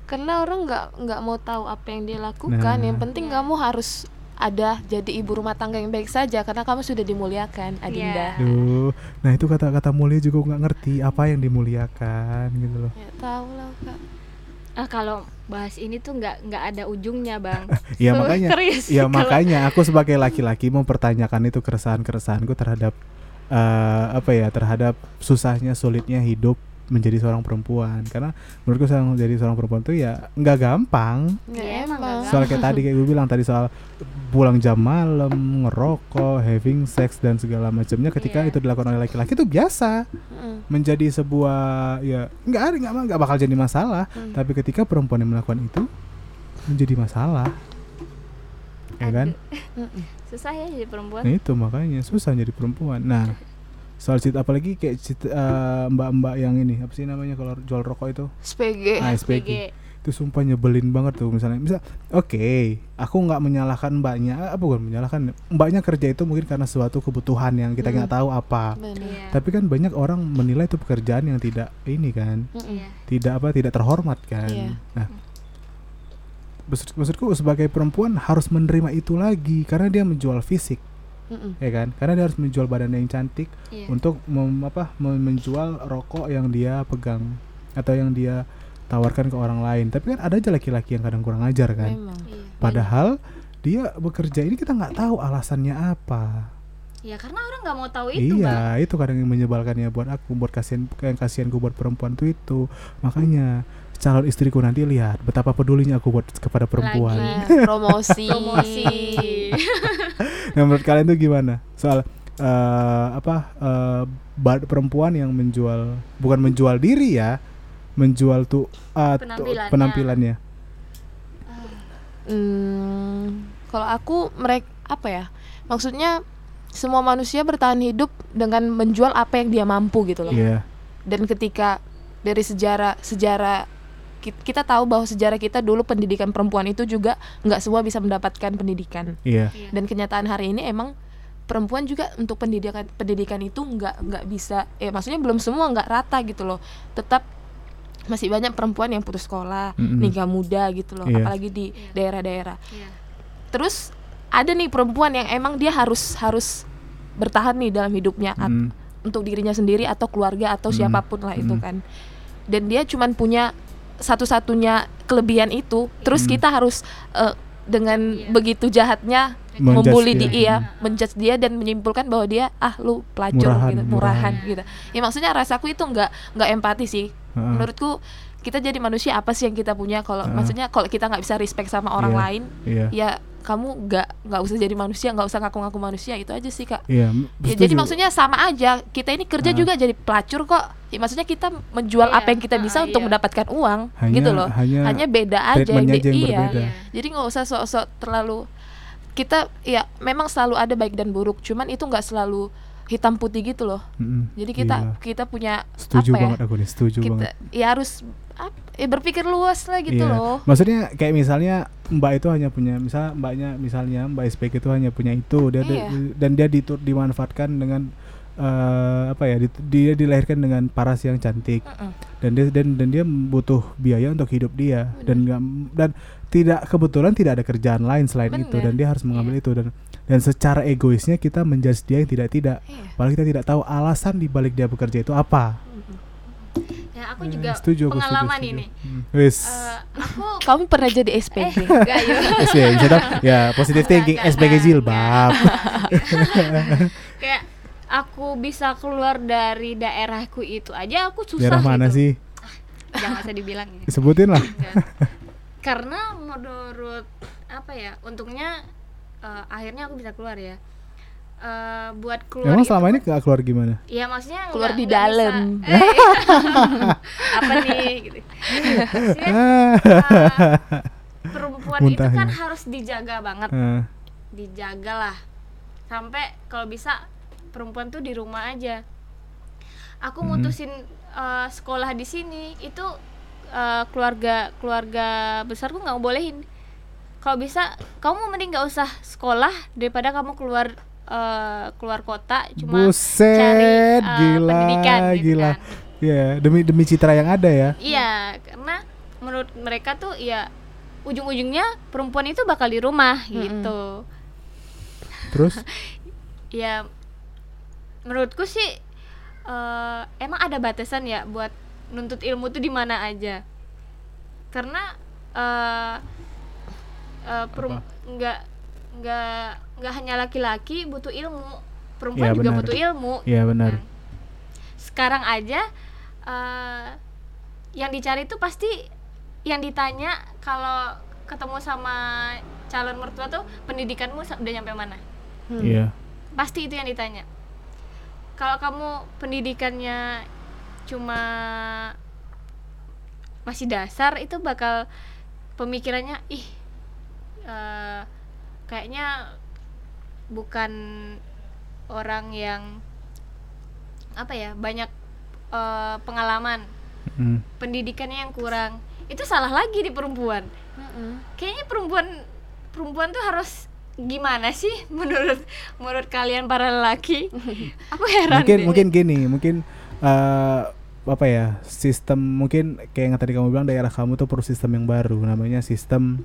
karena orang nggak nggak mau tahu apa yang dia lakukan Nah. yang penting Iya. kamu harus ada jadi ibu rumah tangga yang baik saja karena kamu sudah dimuliakan Adinda. Iya. Duh, nah itu kata-kata mulia juga nggak ngerti apa yang dimuliakan gitu loh. ya tahu lah kak. Ah kalau bahas ini tuh nggak nggak ada ujungnya bang. Iya So, makanya, iya makanya aku sebagai laki-laki mempertanyakan itu keresahan-keresahanku terhadap eh, apa ya terhadap susahnya sulitnya hidup menjadi seorang perempuan. Karena menurutku seorang jadi seorang perempuan tuh ya nggak gampang. Ya, Iya, emang soal kayak tadi kayak gue bilang tadi soal pulang jam malam ngerokok having sex dan segala macamnya. Ketika Iya. itu dilakukan oleh laki-laki itu biasa. Mm-mm. menjadi sebuah ya nggak ada nggak nggak bakal jadi masalah. Hmm. tapi ketika perempuan yang melakukan itu menjadi masalah. Ya kan? Susah ya jadi perempuan. Nah itu makanya susah jadi perempuan. Nah soal cita apalagi kayak cita, eh, mbak-mbak yang ini apa sih namanya kalau jual rokok itu? SPG Ah, SPG itu sumpah nyebelin banget tuh misalnya misal oke aku nggak menyalahkan mbaknya apa bukan menyalahkan mbaknya kerja itu mungkin karena suatu kebutuhan yang kita nggak Hmm. tahu apa. Iya. tapi kan banyak orang menilai itu pekerjaan yang tidak ini kan. Iya. tidak apa tidak terhormat kan Iya. nah maksud- maksudku sebagai perempuan harus menerima itu lagi karena dia menjual fisik Mm-mm. ya kan karena dia harus menjual badan yang cantik Iya. untuk mem- apa menjual rokok yang dia pegang atau yang dia tawarkan ke orang lain. Tapi kan ada aja laki-laki yang kadang kurang ajar kan. Memang. Iya. padahal dia bekerja ini kita nggak tahu alasannya apa. Ya karena orang nggak mau tahu itu bang iya itu kadang yang menyebalkannya buat aku buat kasihan yang kasihanku buat perempuan tuh itu. Makanya calon istriku nanti lihat betapa pedulinya aku buat kepada perempuan. Lagi. Promosi. Promosi. Nah, menurut kalian tuh gimana? Soal eh, apa eh, ba- perempuan yang menjual bukan menjual diri ya menjual tuh tuh Penampilannya. penampilannya Hmm, kalau aku mereka apa ya? Maksudnya semua manusia bertahan hidup dengan menjual apa yang dia mampu gitu loh. Iya Dan ketika dari sejarah sejarah ki- kita tahu bahwa sejarah kita dulu pendidikan perempuan itu juga nggak semua bisa mendapatkan pendidikan. iya Iya. Dan kenyataan hari ini emang perempuan juga untuk pendidikan pendidikan itu nggak nggak bisa eh maksudnya belum semua nggak rata gitu loh. Tetap masih banyak perempuan yang putus sekolah, Mm-mm. nikah muda gitu loh, Iya. apalagi di Iya. daerah-daerah Iya. terus ada nih perempuan yang emang dia harus harus bertahan nih dalam hidupnya at- Mm, untuk dirinya sendiri atau keluarga atau Mm. siapa pun lah itu Mm. kan dan dia cuman punya satu-satunya kelebihan itu terus Mm. kita harus eh, dengan Iya. begitu jahatnya Menjudge membuli dia. dia iya, Mm. menjudge dia dan menyimpulkan bahwa dia ah lu pelacur Murahan, gitu murahan. murahan gitu ya maksudnya rasaku itu nggak nggak empati sih heeh. menurutku kita jadi manusia apa sih yang kita punya kalau Heeh. maksudnya kalau kita nggak bisa respect sama orang Iya. lain iya ya kamu nggak nggak usah jadi manusia nggak usah ngaku-ngaku manusia itu aja sih kak iya m- ya, jadi maksudnya sama aja kita ini kerja Ah. juga jadi pelacur kok ya, maksudnya kita menjual Iya, apa yang kita bisa ah, untuk iya. mendapatkan uang hanya gitu loh hanya, hanya beda aja Di- aja yang iya berbeda. Iya. jadi nggak usah sok-sok terlalu kita ya memang selalu ada baik dan buruk cuman itu nggak selalu hitam putih gitu loh Mm-mm, jadi kita gila. kita punya setuju apa ya? banget aku nih setuju kita banget ya harus ap- ya berpikir luas lah gitu Iya. loh Maksudnya kayak misalnya Mbak itu hanya punya misal Mbaknya misalnya Mbak SPK itu hanya punya itu dia dia- Iya. dan dia ditur dimanfaatkan dengan eh, apa ya dit- dia dilahirkan dengan paras yang cantik Mm-mm. dan dia dan dan dia butuh biaya untuk hidup dia dan nggak dan tidak kebetulan tidak ada kerjaan lain selain itu Bener. dan dia harus mengambil itu dan dan secara egoisnya kita menjudge dia yang tidak tidak Iya. padahal kita tidak tahu alasan di balik dia bekerja itu apa ya ya aku Eh, juga setuju, aku setuju, pengalaman setuju. ini Hmm. Wis. Eh, aku Kamu pernah jadi SPG? enggak ya SPG, bisa tahu? ya positive thinking enggak, SPG enggak, jilbab. kayak aku bisa keluar dari daerahku itu aja aku susah Daerah mana gitu. sih? jangan usah dibilang ya Sebutin lah. Karena menurut apa ya untungnya eh, akhirnya aku bisa keluar ya Eh, buat keluar Emang itu selama ini gak keluar gimana? ya maksudnya Keluar nggak- di dalam. Eh, iya. apa nih gitu. Maksudnya, eh, perempuan itu kan harus dijaga banget Eh, dijaga lah sampai kalau bisa perempuan tuh di rumah aja aku Hmm. mutusin eh, sekolah di sini itu eh, keluarga keluarga besarku nggak bolehin kalau bisa kamu mending nggak usah sekolah daripada kamu keluar eh, keluar kota cuma Buset, cari eh, gila, pendidikan gitu gila. kan. Ya, demi demi citra yang ada ya. Iya, karena menurut mereka tuh ya ujung-ujungnya perempuan itu bakal di rumah gitu. Terus Ya menurutku sih eh, emang ada batasan ya buat nuntut ilmu tuh di mana aja. Karena eh eh, perum- nggak nggak nggak hanya laki-laki butuh ilmu, perempuan Iya, juga benar. butuh ilmu. Iya benar. Nah, sekarang aja eh, yang dicari tuh pasti yang ditanya kalau ketemu sama calon mertua tuh pendidikanmu udah nyampe mana Hmm. Iya. pasti itu yang ditanya kalau kamu pendidikannya cuma masih dasar itu bakal pemikirannya ih eh, kayaknya bukan orang yang apa ya banyak eh, pengalaman Hmm. pendidikannya yang kurang itu salah lagi di perempuan Mm-mm. kayaknya perempuan perempuan tuh harus gimana sih menurut menurut kalian para lelaki aku heran Mungkin deh. mungkin gini, mungkin eh, apa ya sistem mungkin kayak yang tadi kamu bilang daerah kamu tuh perlu sistem yang baru namanya sistem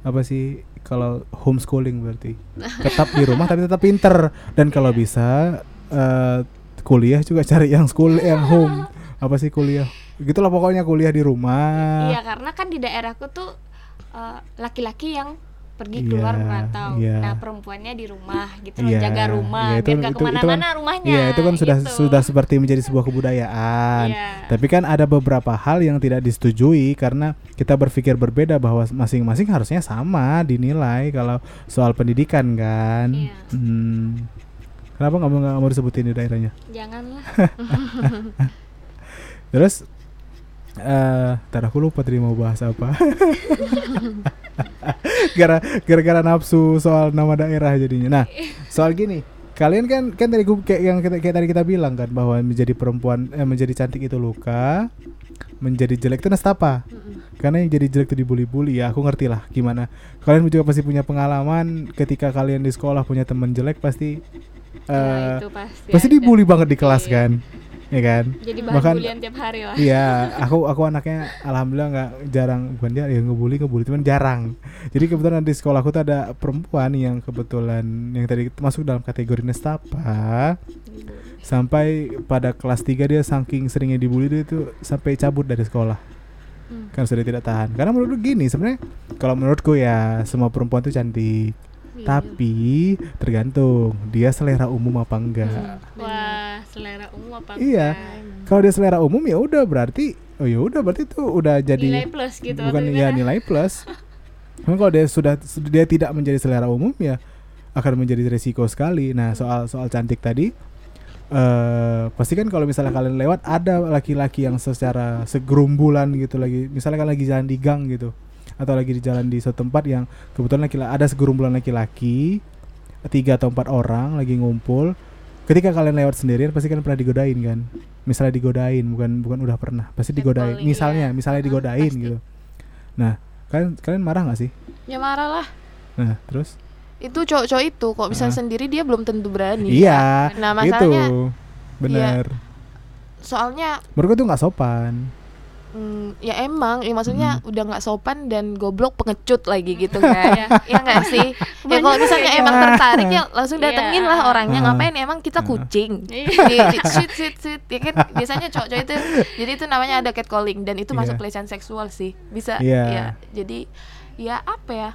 apa sih? Kalau homeschooling berarti. Tetap di rumah tapi tetap pinter. Dan kalau bisa eh, kuliah juga cari yang school yang home. Apa sih kuliah? Gitulah pokoknya kuliah di rumah. Iya karena kan di daerahku tuh eh, laki-laki yang pergi Iya, keluar merantau iya. nah perempuannya di rumah gitu loh Iya, jaga rumah iya, itu- biar nggak itu- itu kan- ke mana-mana rumahnya Iya itu kan sudah gitu. sudah seperti menjadi sebuah kebudayaan. Iya. Tapi kan ada beberapa hal yang tidak disetujui karena kita berpikir berbeda bahwa masing-masing harusnya sama dinilai kalau soal pendidikan kan. Iya. Hmm. Kenapa nggak mau nggak mau disebutin di daerahnya? janganlah Terus eh ntar aku lupa tadi mau bahas apa. gara gara-gara nafsu soal nama daerah jadinya. Nah, soal gini, kalian kan kan tadi gua- kayak yang kita, kayak tadi kita bilang kan bahwa menjadi perempuan eh, menjadi cantik itu luka, menjadi jelek itu nestapa. Karena yang jadi jelek itu dibully-bully ya, aku ngerti lah gimana. Kalian juga pasti punya pengalaman ketika kalian di sekolah punya teman jelek pasti Ya, eh itu pasti pasti dibully banget di kelas Iya. kan. Ya kan? jadi bahan Bahkan- bulian tiap hari lah Iya, aku aku anaknya alhamdulillah nggak jarang bukan dia ya ngebully ngebully cuman jarang. Jadi kebetulan di sekolahku tuh ada perempuan yang kebetulan yang tadi masuk dalam kategori nestapa sampai pada kelas 3 dia saking seringnya dibully dia tuh sampai cabut dari sekolah. Hmm. Kan sudah tidak tahan. Karena menurutku gini sebenarnya kalau menurutku ya semua perempuan tuh cantik. Iya. Tapi tergantung dia selera umum apa enggak. Hmm, wah selera umum apa Iya. enggak? Kalau dia selera umum ya udah berarti oh ya udah berarti tuh udah jadi nilai plus gitu bukan ya gimana? nilai plus. Cuman kalau dia sudah dia tidak menjadi selera umum ya akan menjadi resiko sekali. Nah soal soal cantik tadi eh pasti kan kalau misalnya kalian lewat ada laki-laki yang secara segerumbulan gitu lagi misalnya kan lagi jalan di gang gitu atau lagi di jalan di suatu tempat yang kebetulan laki ada segerumbulan laki-laki tiga atau empat orang lagi ngumpul. Ketika kalian lewat sendirian pasti kan pernah digodain kan? Misalnya digodain bukan bukan udah pernah pasti digodain. misalnya iya. misalnya Ah, digodain pasti. gitu. Nah kalian kalian marah nggak sih? Ya marah lah. nah terus? Itu cowok-cowok itu kok bisa sendiri dia belum tentu berani. iya Nah, itu. masalahnya benar. Soalnya menurutku tuh nggak sopan mm, ya emang ya maksudnya Hmm. udah nggak sopan dan goblok pengecut lagi gitu kan ya nggak sih ya kalau misalnya ya. emang tertarik ya langsung Iya. datengin lah orangnya Ah. ngapain emang kita Ah. kucing Iya. sit sit sit ya kan biasanya cowok-cowok itu jadi itu namanya ada catcalling dan itu masuk Iya. pelecehan seksual sih bisa Iya. ya jadi ya apa ya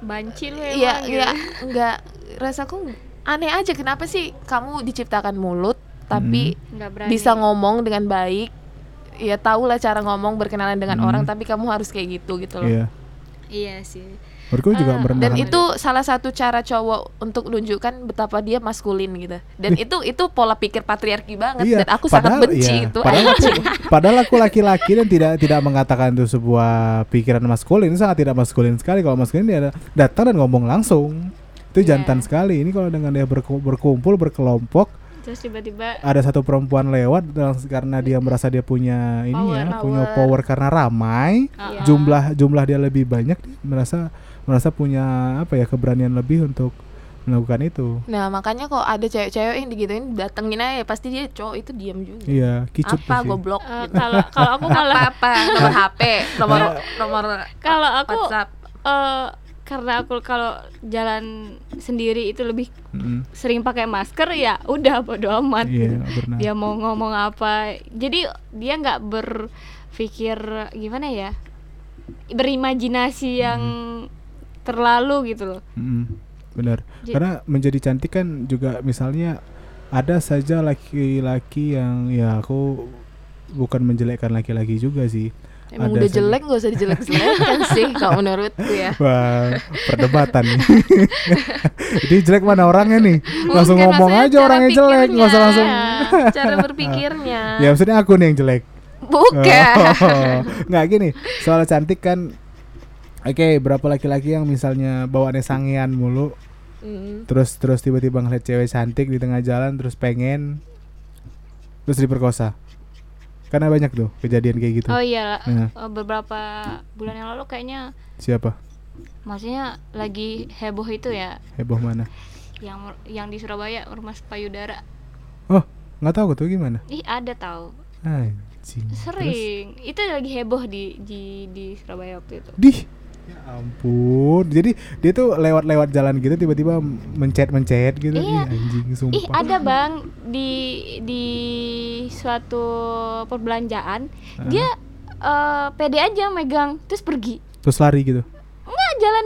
banci lu Iya, emang gitu. iya, enggak rasaku aneh aja kenapa sih kamu diciptakan mulut tapi nggak berani bisa ngomong dengan baik. Ya tahu lah cara ngomong berkenalan dengan Hmm. orang tapi kamu harus kayak gitu gitu loh. Iya. iya sih Menurutku juga merendahkan. Dan itu salah satu cara cowok untuk menunjukkan betapa dia maskulin gitu. Dan itu itu pola pikir patriarki banget Iya, dan aku sangat padahal- benci iya, itu. Padahal aku, padahal aku laki-laki dan tidak tidak mengatakan itu sebuah pikiran maskulin, sangat tidak maskulin sekali. Kalau maskulin dia datang dan ngomong langsung. Itu Iya. jantan sekali. Ini kalau dengan dia berku- berkumpul berkelompok, terus tiba-tiba ada satu perempuan lewat dan karena dia merasa dia punya ini Power, ya, power. punya power karena ramai, Ah, Iya. jumlah jumlah dia lebih banyak, dia merasa merasa punya apa ya keberanian lebih untuk melakukan itu. Nah, makanya kok ada cewek-cewek yang digituin datengin aja pasti dia cowok itu diam juga. Iya, kicut apa goblok gitu. kalau kalau aku malah apa apa nomor HP nomor nomor kalau aku WhatsApp eh, karena aku kalau jalan sendiri itu lebih Mm-mm. sering pakai masker ya udah bodo amat Iya, benar. dia mau ngomong apa jadi dia nggak berpikir gimana ya berimajinasi yang terlalu gitu loh Mm-mm, benar. Jadi- Karena menjadi cantik kan juga misalnya ada saja laki-laki yang ya aku bukan menjelekkan laki-laki juga sih. Emang Ada udah jelek gak usah dijelek-jelekan sih kalau menurutku ya Wah, perdebatan nih. Jadi jelek mana orangnya nih? Langsung Bukan, ngomong aja orangnya jelek, nggak usah langsung. cara berpikirnya Ya maksudnya aku nih yang jelek. bukan Oh, nggak gini. Soal cantik kan Oke, berapa laki-laki yang misalnya bawaannya sangean mulu, Hmm. terus terus tiba-tiba ngeliat cewek cantik di tengah jalan terus pengen terus diperkosa karena banyak tuh kejadian kayak gitu. Oh iya Nah. beberapa bulan yang lalu kayaknya siapa? maksudnya lagi heboh itu ya? Heboh mana? Yang yang di Surabaya rumah payudara. Oh nggak tahu tuh gimana? Ih ada tahu. Anjing. Terus? sering. Itu lagi heboh di di di Surabaya waktu itu. Dih ya ampun. Jadi dia tuh lewat-lewat jalan gitu tiba-tiba mencet-mencet gitu. Iya. Ih, anjing sumpah. Ih ada bang. Di di suatu perbelanjaan Ah. dia eh, pede aja megang terus pergi. Terus lari gitu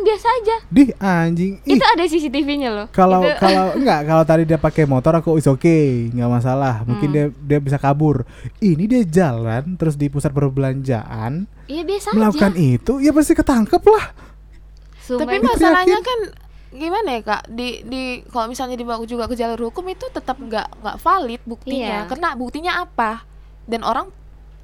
biasa aja. Dih anjing. Ih. Itu ada CCTV-nya loh. Kalau Itu- kalau enggak kalau tadi dia pakai motor aku is oke nggak masalah. Mungkin Hmm. dia dia bisa kabur. Ini dia jalan terus di pusat perbelanjaan iya biasa melakukan aja itu ya pasti ketangkep lah. Sumpah tapi masalahnya kan gimana ya kak? Di di kalau misalnya dibawa juga ke jalur hukum itu tetap nggak nggak valid buktinya. Iya. karena buktinya apa? Dan orang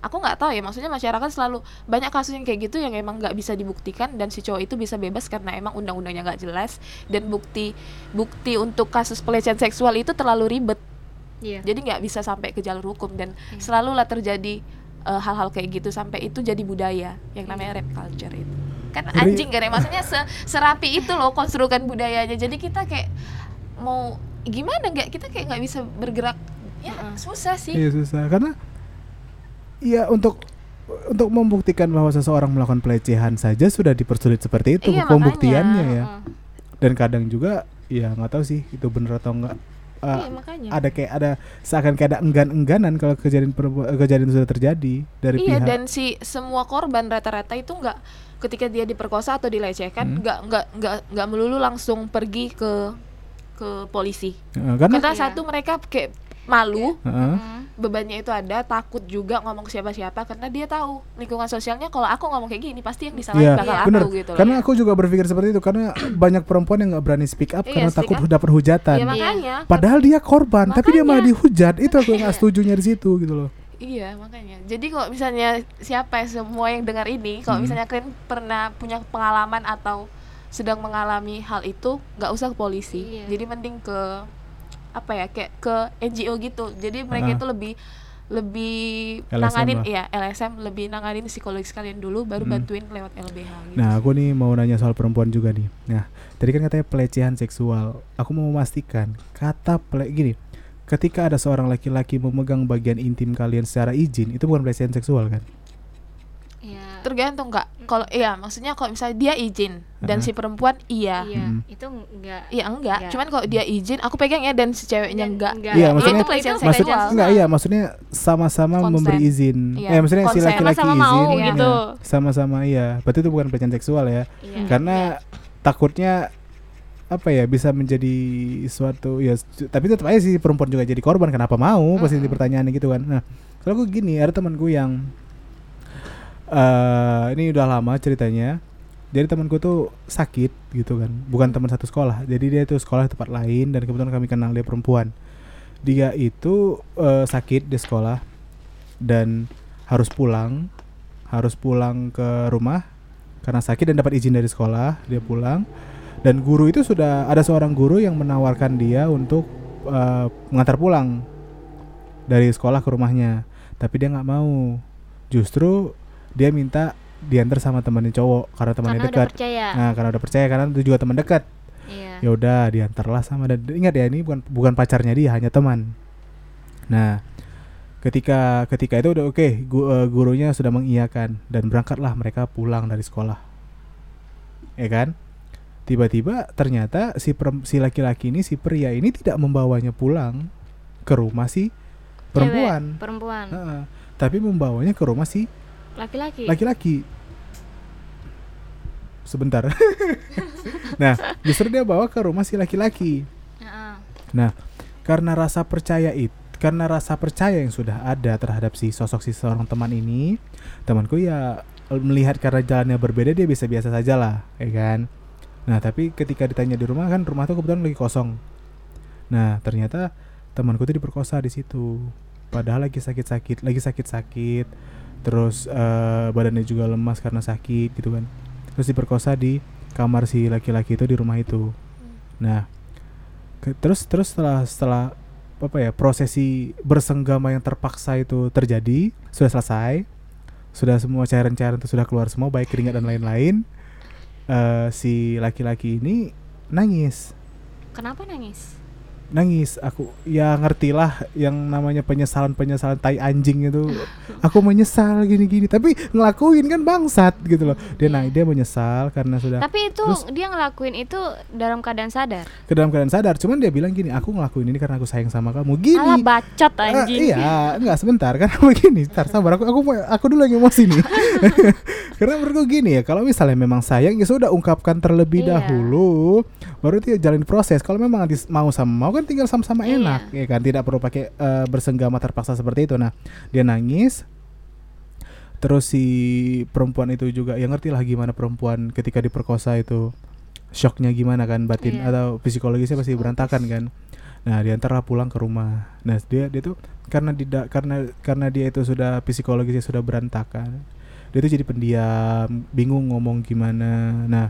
aku nggak tahu ya maksudnya masyarakat selalu banyak kasus yang kayak gitu yang emang nggak bisa dibuktikan dan si cowok itu bisa bebas karena emang undang-undangnya nggak jelas dan bukti bukti untuk kasus pelecehan seksual itu terlalu ribet. Iya. Jadi nggak bisa sampai ke jalur hukum dan Iya. selalu lah terjadi eh, hal-hal kayak gitu sampai itu jadi budaya yang namanya rap culture itu. Kan Ri- anjing kan ya maksudnya se- serapi itu loh konstrukan budayanya. Jadi kita kayak mau gimana nggak? Kita kayak nggak bisa bergerak. Ya susah sih. Iya susah. Karena iya untuk untuk membuktikan bahwa seseorang melakukan pelecehan saja sudah dipersulit seperti itu Iya, pembuktiannya makanya. ya dan kadang juga ya nggak tahu sih itu bener atau enggak Eh, Iya, makanya ada kayak ada seakan kayak ada enggan-engganan kalau kejadian eh, kejadian sudah terjadi dari iya pihak dan si semua korban rata-rata itu nggak ketika dia diperkosa atau dilecehkan Hmm. nggak nggak nggak nggak melulu langsung pergi ke ke polisi Eh, karena karena Iya. satu mereka kayak malu Heeh. Heeh. bebannya itu ada takut juga ngomong ke siapa-siapa karena dia tahu lingkungan sosialnya kalau aku ngomong kayak gini pasti yang disalahin Iya, bakal bener. aku gitu loh. Karena aku juga berpikir seperti itu karena banyak perempuan yang nggak berani speak up Iya, karena speak takut up. dapat hujatan. Iya makanya. Padahal dia korban, tapi dia malah Makanya. dihujat. Itu aku nggak setujunya di situ gitu loh. Iya makanya. Jadi kalau misalnya siapa yang semua yang dengar ini, kalau Hmm. misalnya kalian pernah punya pengalaman atau sedang mengalami hal itu, nggak usah ke polisi. Iya. Jadi mending ke apa ya kayak ke NGO gitu. Jadi mereka Ah. itu lebih lebih LSM nanganin lah. ya LSM lebih nanganin psikologis kalian dulu baru Hmm. bantuin lewat LBH gitu. Nah, aku nih mau nanya soal perempuan juga nih. Nah, tadi kan katanya pelecehan seksual. Aku mau memastikan kata pele gini. Ketika ada seorang laki-laki memegang bagian intim kalian secara izin, itu bukan pelecehan seksual kan? Tergantung kak kalau iya maksudnya kalau misalnya dia izin dan si perempuan iya iya Hmm. itu enggak iya enggak Enggak. cuman kalau dia izin aku pegang ya dan si ceweknya Dan enggak enggak. Iya, Ya, maksudnya- itu pelecehan Itu Maksud, seksual enggak iya maksudnya sama-sama Konsen. memberi izin. Iya, Eh maksudnya si konsen. laki-laki Sama-sama izin. mau Nah, gitu. Sama-sama iya. Berarti itu bukan pelecehan seksual ya. Iya. Karena takutnya apa ya bisa menjadi suatu ya tapi tetap aja sih perempuan juga jadi korban kenapa mau pasti Mm-mm. pertanyaannya gitu kan nah kalau gue gini ada temanku yang eh ini udah lama ceritanya. Jadi temanku tuh sakit gitu kan. Bukan teman satu sekolah. Jadi dia tuh sekolah di tempat lain dan kebetulan kami kenal dia perempuan. Dia itu eh, sakit di sekolah dan harus pulang harus pulang ke rumah karena sakit dan dapat izin dari sekolah dia pulang. Dan guru itu sudah ada seorang guru yang menawarkan dia untuk eh, mengantar pulang dari sekolah ke rumahnya. Tapi dia nggak mau. Justru dia minta diantar sama temannya cowok karena temannya dekat. nah karena udah percaya karena itu juga teman dekat. Iya. Ya udah diantarlah sama dan ingat ya ini bukan bukan pacarnya dia hanya teman. Nah ketika ketika itu udah oke gu- eh, gurunya sudah mengiyakan dan berangkatlah mereka pulang dari sekolah. Ya kan? Tiba-tiba ternyata si perem- si laki-laki ini si pria ini tidak membawanya pulang ke rumah si perempuan. Cewek, perempuan. Heeh. tapi membawanya ke rumah si laki-laki? Laki-laki. Sebentar. Nah justru dia bawa ke rumah si laki-laki. Nah karena rasa percaya itu karena rasa percaya yang sudah ada terhadap si sosok si seorang teman ini temanku ya melihat karena jalannya berbeda dia biasa-biasa saja lah ya kan? Nah tapi ketika ditanya di rumah kan rumah tuh kebetulan lagi kosong. Nah ternyata temanku tuh diperkosa di situ. Padahal lagi sakit-sakit lagi sakit-sakit terus eh, badannya juga lemas karena sakit gitu kan. Terus diperkosa di kamar si laki-laki itu di rumah itu. Nah ke- terus terus setelah setelah apa ya prosesi bersenggama yang terpaksa itu terjadi sudah selesai. Sudah semua cairan-cairan itu sudah keluar semua baik keringat dan lain-lain eh, si laki-laki ini nangis. Kenapa nangis nangis. Aku ya ngertilah yang namanya penyesalan penyesalan tai anjing itu. Aku menyesal gini gini tapi ngelakuin kan bangsat gitu loh. Dia nangis dia menyesal karena sudah tapi itu terus- dia ngelakuin itu dalam keadaan sadar? Ke dalam keadaan sadar. Cuman dia bilang gini aku ngelakuin ini karena aku sayang sama kamu. Gini. Alah bacot Eh, anjing. iya, enggak sebentar. Karena begini, ntar sabar. Aku aku mau- aku dulu lagi emosi nih. karena menurutku gini ya, kalau misalnya memang sayang ya sudah ungkapkan terlebih Iya. dahulu, baru dia jalin proses. Kalau memang mau sama mau kan tinggal sama-sama Iya. enak, ya kan tidak perlu pakai eh, bersenggama terpaksa seperti itu. Nah, dia nangis. Terus si perempuan itu juga ya ngerti lah gimana perempuan ketika diperkosa itu shocknya gimana kan batin Iya. atau psikologisnya pasti berantakan kan. Nah, diantarlah pulang ke rumah. Nah, dia dia tuh karena tidak karena karena dia itu sudah psikologisnya sudah berantakan. Dia tuh jadi pendiam, bingung ngomong gimana. Nah,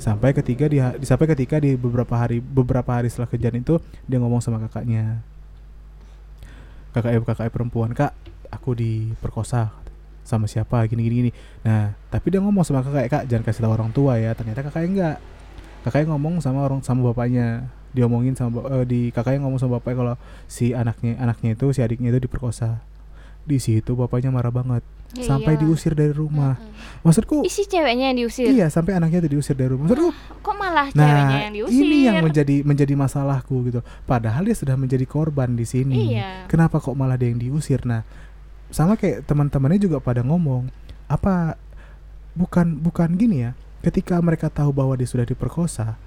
sampai ketika dia sampai ketika di beberapa hari beberapa hari setelah kejadian itu dia ngomong sama kakaknya. Kakak kakak perempuan, "Kak, aku diperkosa." sama siapa gini gini gini. Nah, tapi dia ngomong sama kakak, "Kak, jangan kasih tahu orang tua ya." Ternyata kakaknya enggak. Kakaknya ngomong sama orang sama bapaknya. Diomongin sama eh, di kakaknya ngomong sama bapaknya kalau si anaknya anaknya itu si adiknya itu diperkosa. Di situ bapaknya marah banget. Ya sampai iyalah. diusir dari rumah. Maksudku isi ceweknya yang diusir iya sampai anaknya itu diusir dari rumah. Maksudku kok malah ceweknya Nah, yang diusir ini yang menjadi menjadi masalahku gitu. Padahal dia sudah menjadi korban di sini. Iya. Kenapa kok malah dia yang diusir? Nah, sama kayak teman-temannya juga pada ngomong, apa bukan bukan gini ya? Ketika mereka tahu bahwa dia sudah diperkosa,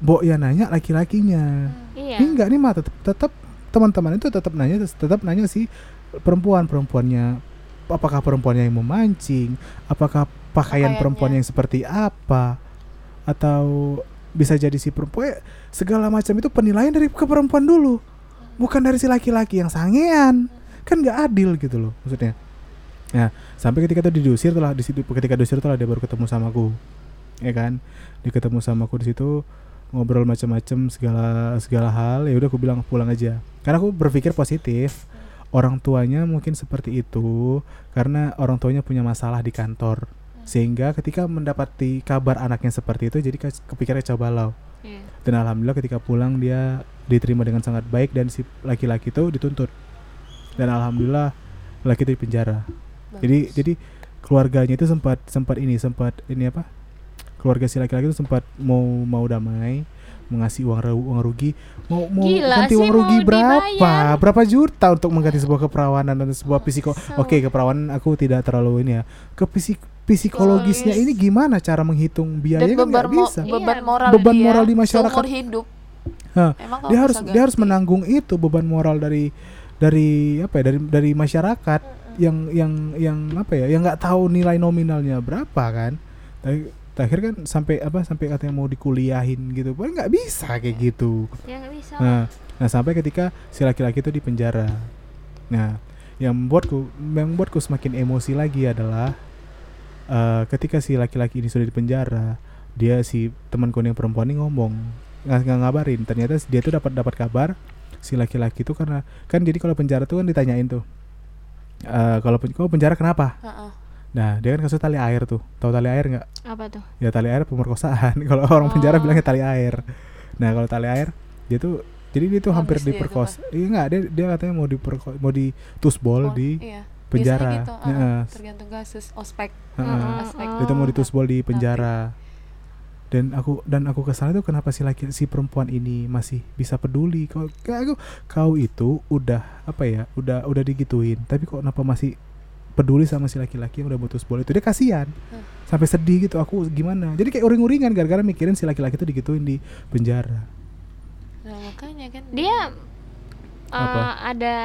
Mbok ya nanya laki-lakinya. iya Enggak nih mah tetap tetap teman-teman itu tetap nanya tetap nanya si perempuan perempuannya apakah perempuannya yang memancing apakah pakaian Pakaiannya. perempuan yang seperti apa atau bisa jadi si perempuan segala macam itu penilaian dari ke perempuan dulu bukan dari si laki-laki yang sangean. Kan nggak adil gitu loh maksudnya. Nah sampai ketika itu diusir telah di situ ketika diusir telah dia baru ketemu sama aku ya kan? Dia ketemu sama aku di situ ngobrol macam-macam segala segala hal ya udah aku bilang pulang aja. Karena aku berpikir positif orang tuanya mungkin seperti itu karena orang tuanya punya masalah di kantor. Sehingga ketika mendapati kabar anaknya seperti itu jadi ke- kepikirannya coba lau. Iya. dan alhamdulillah ketika pulang dia diterima dengan sangat baik dan si laki-laki itu dituntut. Dan alhamdulillah laki itu di penjara. Jadi jadi keluarganya itu sempat sempat ini sempat ini apa? Keluarga si laki-laki itu sempat mau mau damai mengasih uang uang rugi mau mau Gila ganti sih, uang mau rugi berapa dibayar. berapa juta untuk mengganti sebuah keperawanan dan sebuah psiko Kesel. oke keperawanan aku tidak terlalu ini ya ke psik psikologisnya Psikologis. ini gimana cara menghitung biaya dan kan nggak beban mo- bisa beban Iya. moral Beban dia moral di masyarakat. seumur hidup kalau dia harus bisa dia harus ganti? menanggung itu beban moral dari dari apa ya dari dari masyarakat yang yang yang apa ya yang nggak tahu nilai nominalnya berapa kan Tapi terakhir kan sampai apa sampai katanya mau dikuliahin gitu. Kan nggak bisa kayak gitu. Ya nggak bisa nah nah sampai ketika si laki-laki itu di penjara. Nah yang membuatku yang membuatku semakin emosi lagi adalah eh, ketika si laki-laki ini sudah di penjara dia si temanku yang perempuan ini ngomong nggak ngabarin. Ternyata dia tuh dapat dapat kabar si laki-laki itu karena kan jadi kalau penjara tuh kan ditanyain tuh eh kalau pen- kau penjara kenapa? Heeh. Nah dia kan kasus tali air tuh tahu tali air nggak apa tuh ya tali air pemerkosaan kalau orang penjara Oh. bilangnya tali air nah kalau tali air dia tuh jadi dia tuh Habis hampir itu diperkosa iya enggak dia dia katanya mau diperko mau ditusbol Oh, di iya. penjara Biasanya gitu, heeh, Heeh. tergantung kasus ospek Heeh. Heeh. aspek. dia tuh mau ditusbol di penjara dan aku dan aku ke sana tuh kenapa si laki si perempuan ini masih bisa peduli kau kau itu udah apa ya udah udah digituin tapi kok kenapa masih peduli sama si laki-laki yang udah putus bola itu dia kasihan. Hmm. sampai sedih gitu aku gimana? Jadi kayak uring-uringan gara-gara mikirin si laki-laki itu digituin di penjara. Nah, makanya kan dia Apa? eh, ada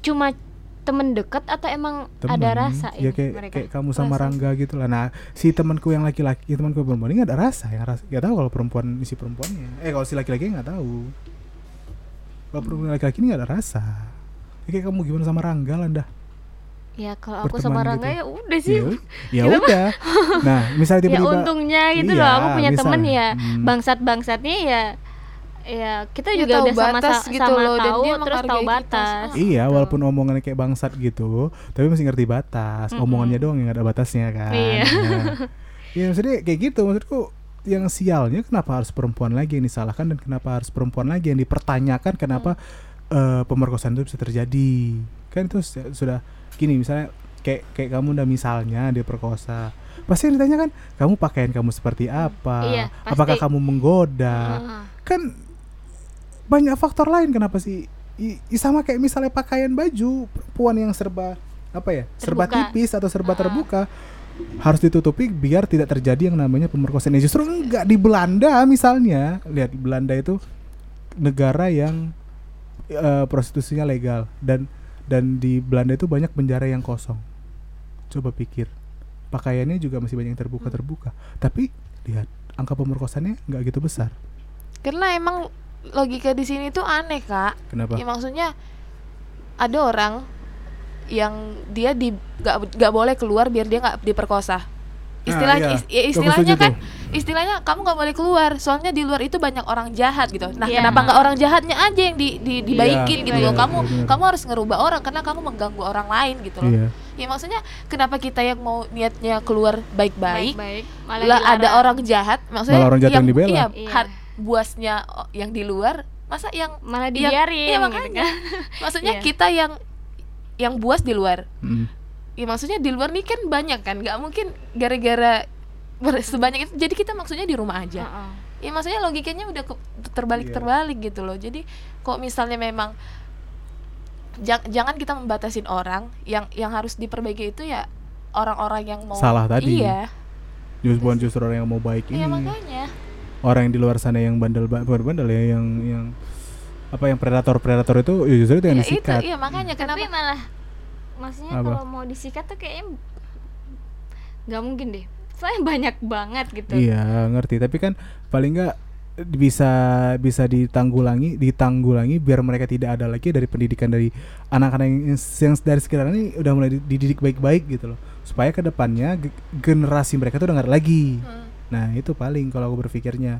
cuma temen deket atau emang Temen, ada rasa ya kayak mereka? kayak kamu sama Rasa. Rangga gitu lah. Nah si temanku yang laki-laki ya temanku perempuan ini nggak ada rasa ya rasa nggak tahu kalau perempuan si perempuannya. Eh kalau si laki-laki nggak tahu. Kalau perempuan laki-laki ini nggak ada rasa. Ya, kayak kamu gimana sama Rangga lah dah ya kalau aku sama gitu. Rangga ya udah sih ya, ya udah nah misalnya ya tiba-tiba untungnya gitu Iya, loh aku punya misal. temen ya Hmm. bangsat bangsatnya ya ya kita Ya, juga tahu udah sama batas sama gitu loh, dan tahu dia terus tahu menghargai kita. batas Iya, gitu. walaupun omongannya kayak bangsat gitu, tapi masih ngerti batas. Mm-mm. Omongannya doang yang nggak ada batasnya kan. Iya. Nah, ya maksudnya kayak gitu. Maksudku yang sialnya kenapa harus perempuan lagi yang disalahkan dan kenapa harus perempuan lagi yang dipertanyakan kenapa eh, pemerkosaan itu bisa terjadi. Kan itu sudah gini misalnya kayak kayak kamu udah misalnya diperkosa. Pasti yang ditanya kan, kamu pakaian kamu seperti apa? Iya, Apakah kamu menggoda? Ah. kan banyak faktor lain kenapa sih I, sama kayak misalnya pakaian baju perempuan yang serba apa ya serba Terbuka. tipis atau serba Ah. terbuka harus ditutupi biar tidak terjadi yang namanya pemerkosaan Ya, justru enggak di Belanda misalnya lihat di Belanda itu negara yang eh, prostitusinya legal dan dan di Belanda itu banyak penjara yang kosong. Coba pikir. Pakaiannya juga masih banyak yang terbuka terbuka. Tapi lihat angka pemerkosaannya nggak gitu besar. Karena emang logika di sini tuh aneh kak. Kenapa? Ya maksudnya ada orang yang dia di gak, gak boleh keluar biar dia nggak diperkosa istilahnya iya. is- ya istilahnya kan tuh. istilahnya kamu nggak boleh keluar soalnya di luar itu banyak orang jahat gitu nah Iya. kenapa nggak orang jahatnya aja yang di, di- dibaikin Iya, gitu iya, loh kamu benar. kamu harus ngerubah orang karena kamu mengganggu orang lain gitu loh Iya. ya maksudnya kenapa kita yang mau niatnya keluar baik-baik baik lah ada orang jahat maksudnya Malah orang jahat yang dibela. iya, Iya. har- buasnya yang di luar masa yang malah Iya, dibiarin iya, gitu makanya. kan. maksudnya Iya. kita yang yang buas di luar Mm. Ya maksudnya di luar nih kan banyak kan nggak mungkin gara-gara sebanyak itu jadi kita maksudnya di rumah aja Heeh. ya maksudnya logikanya udah ke- terbalik Iya. terbalik gitu loh jadi kok misalnya memang jang- jangan kita membatasin orang yang yang harus diperbaiki itu ya orang-orang yang mau Salah tadi. iya Justru bukan justru orang yang mau baik iya ini. makanya Orang yang di luar sana yang bandel bandel ya yang yang apa yang predator predator itu ya justru itu yang ya itu disikat. iya makanya tapi kenapa malah maksudnya kalau mau disikat tuh kayaknya nggak mungkin deh. Soalnya banyak banget gitu. Iya ngerti. Tapi kan paling nggak bisa bisa ditanggulangi ditanggulangi biar mereka tidak ada lagi dari pendidikan dari anak-anak yang, yang dari sekitar ini udah mulai dididik baik-baik gitu loh. Supaya ke depannya ge- generasi mereka tuh ada lagi. Hmm. Nah itu paling kalau aku berpikirnya.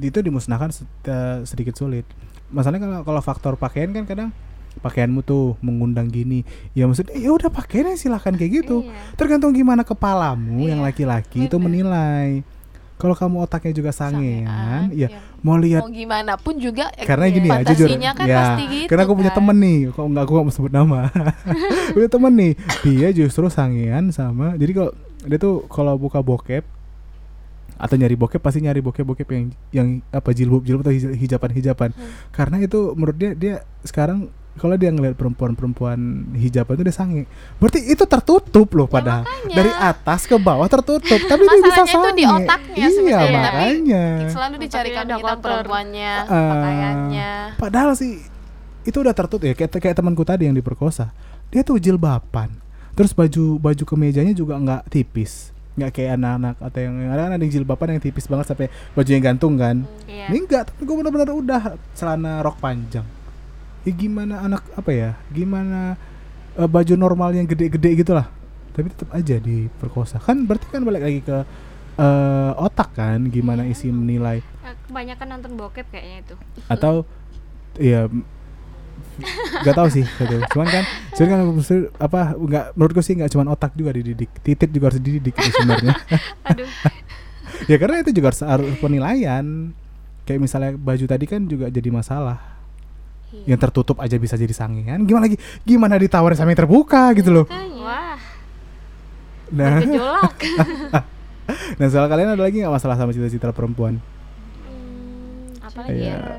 Itu dimusnahkan eh, sedikit sulit. Masalahnya kalau kalau faktor pakaian kan kadang pakaianmu tuh mengundang gini, ya maksudnya ya udah pakaiannya silahkan kayak gitu. Iya. Tergantung gimana kepalamu yang Iya, laki-laki itu menilai. kalau kamu otaknya juga sangean, Sangean, ya ya. mau lihat mau gimana pun juga eh, karena gini ya jujur kan ya pasti gitu karena aku punya kan. temen nih kok nggak aku nggak mau sebut nama punya temen nih dia justru sangean sama jadi kalau dia tuh kalau buka bokep atau nyari bokep pasti nyari bokep bokep yang yang apa jilbab jilbab atau hijaban hijaban Hmm. karena itu menurut dia dia sekarang kalau dia ngeliat perempuan-perempuan hijaban itu dia sange berarti itu tertutup loh padahal Ya, makanya. dari atas ke bawah tertutup tapi dia bisa Masalahnya itu sange di otaknya iya sebenarnya, tapi makanya selalu dicarikan kotor. perempuannya Ah. pakaiannya Padahal sih itu udah tertutup ya kayak kayak temanku tadi yang diperkosa. Dia tuh jilbaban. Terus baju baju kemejanya juga nggak tipis. nggak kayak anak-anak atau yang ada ada yang jilbaban yang tipis banget sampai bajunya gantung kan. Iya. Ini enggak, tapi gue benar-benar udah celana rok panjang. Ya gimana anak apa ya? Gimana eh, baju normal yang gede-gede gitu lah. Tapi tetap aja diperkosa. Kan berarti kan balik lagi ke eh, otak kan gimana isi menilai Nah, Kebanyakan nonton bokep kayaknya itu. atau ya nggak tahu sih gitu. cuman kan cuman kan apa nggak menurutku sih nggak cuman otak juga dididik titik juga harus dididik sebenarnya ya karena itu juga harus, harus penilaian kayak misalnya baju tadi kan juga jadi masalah yang tertutup aja bisa jadi sangean. Gimana lagi? Gimana ditawarin sama yang terbuka gitu loh. Wah, nah. Nah soal kalian ada lagi nggak masalah sama cita-cita perempuan? Apalagi Iya. ya?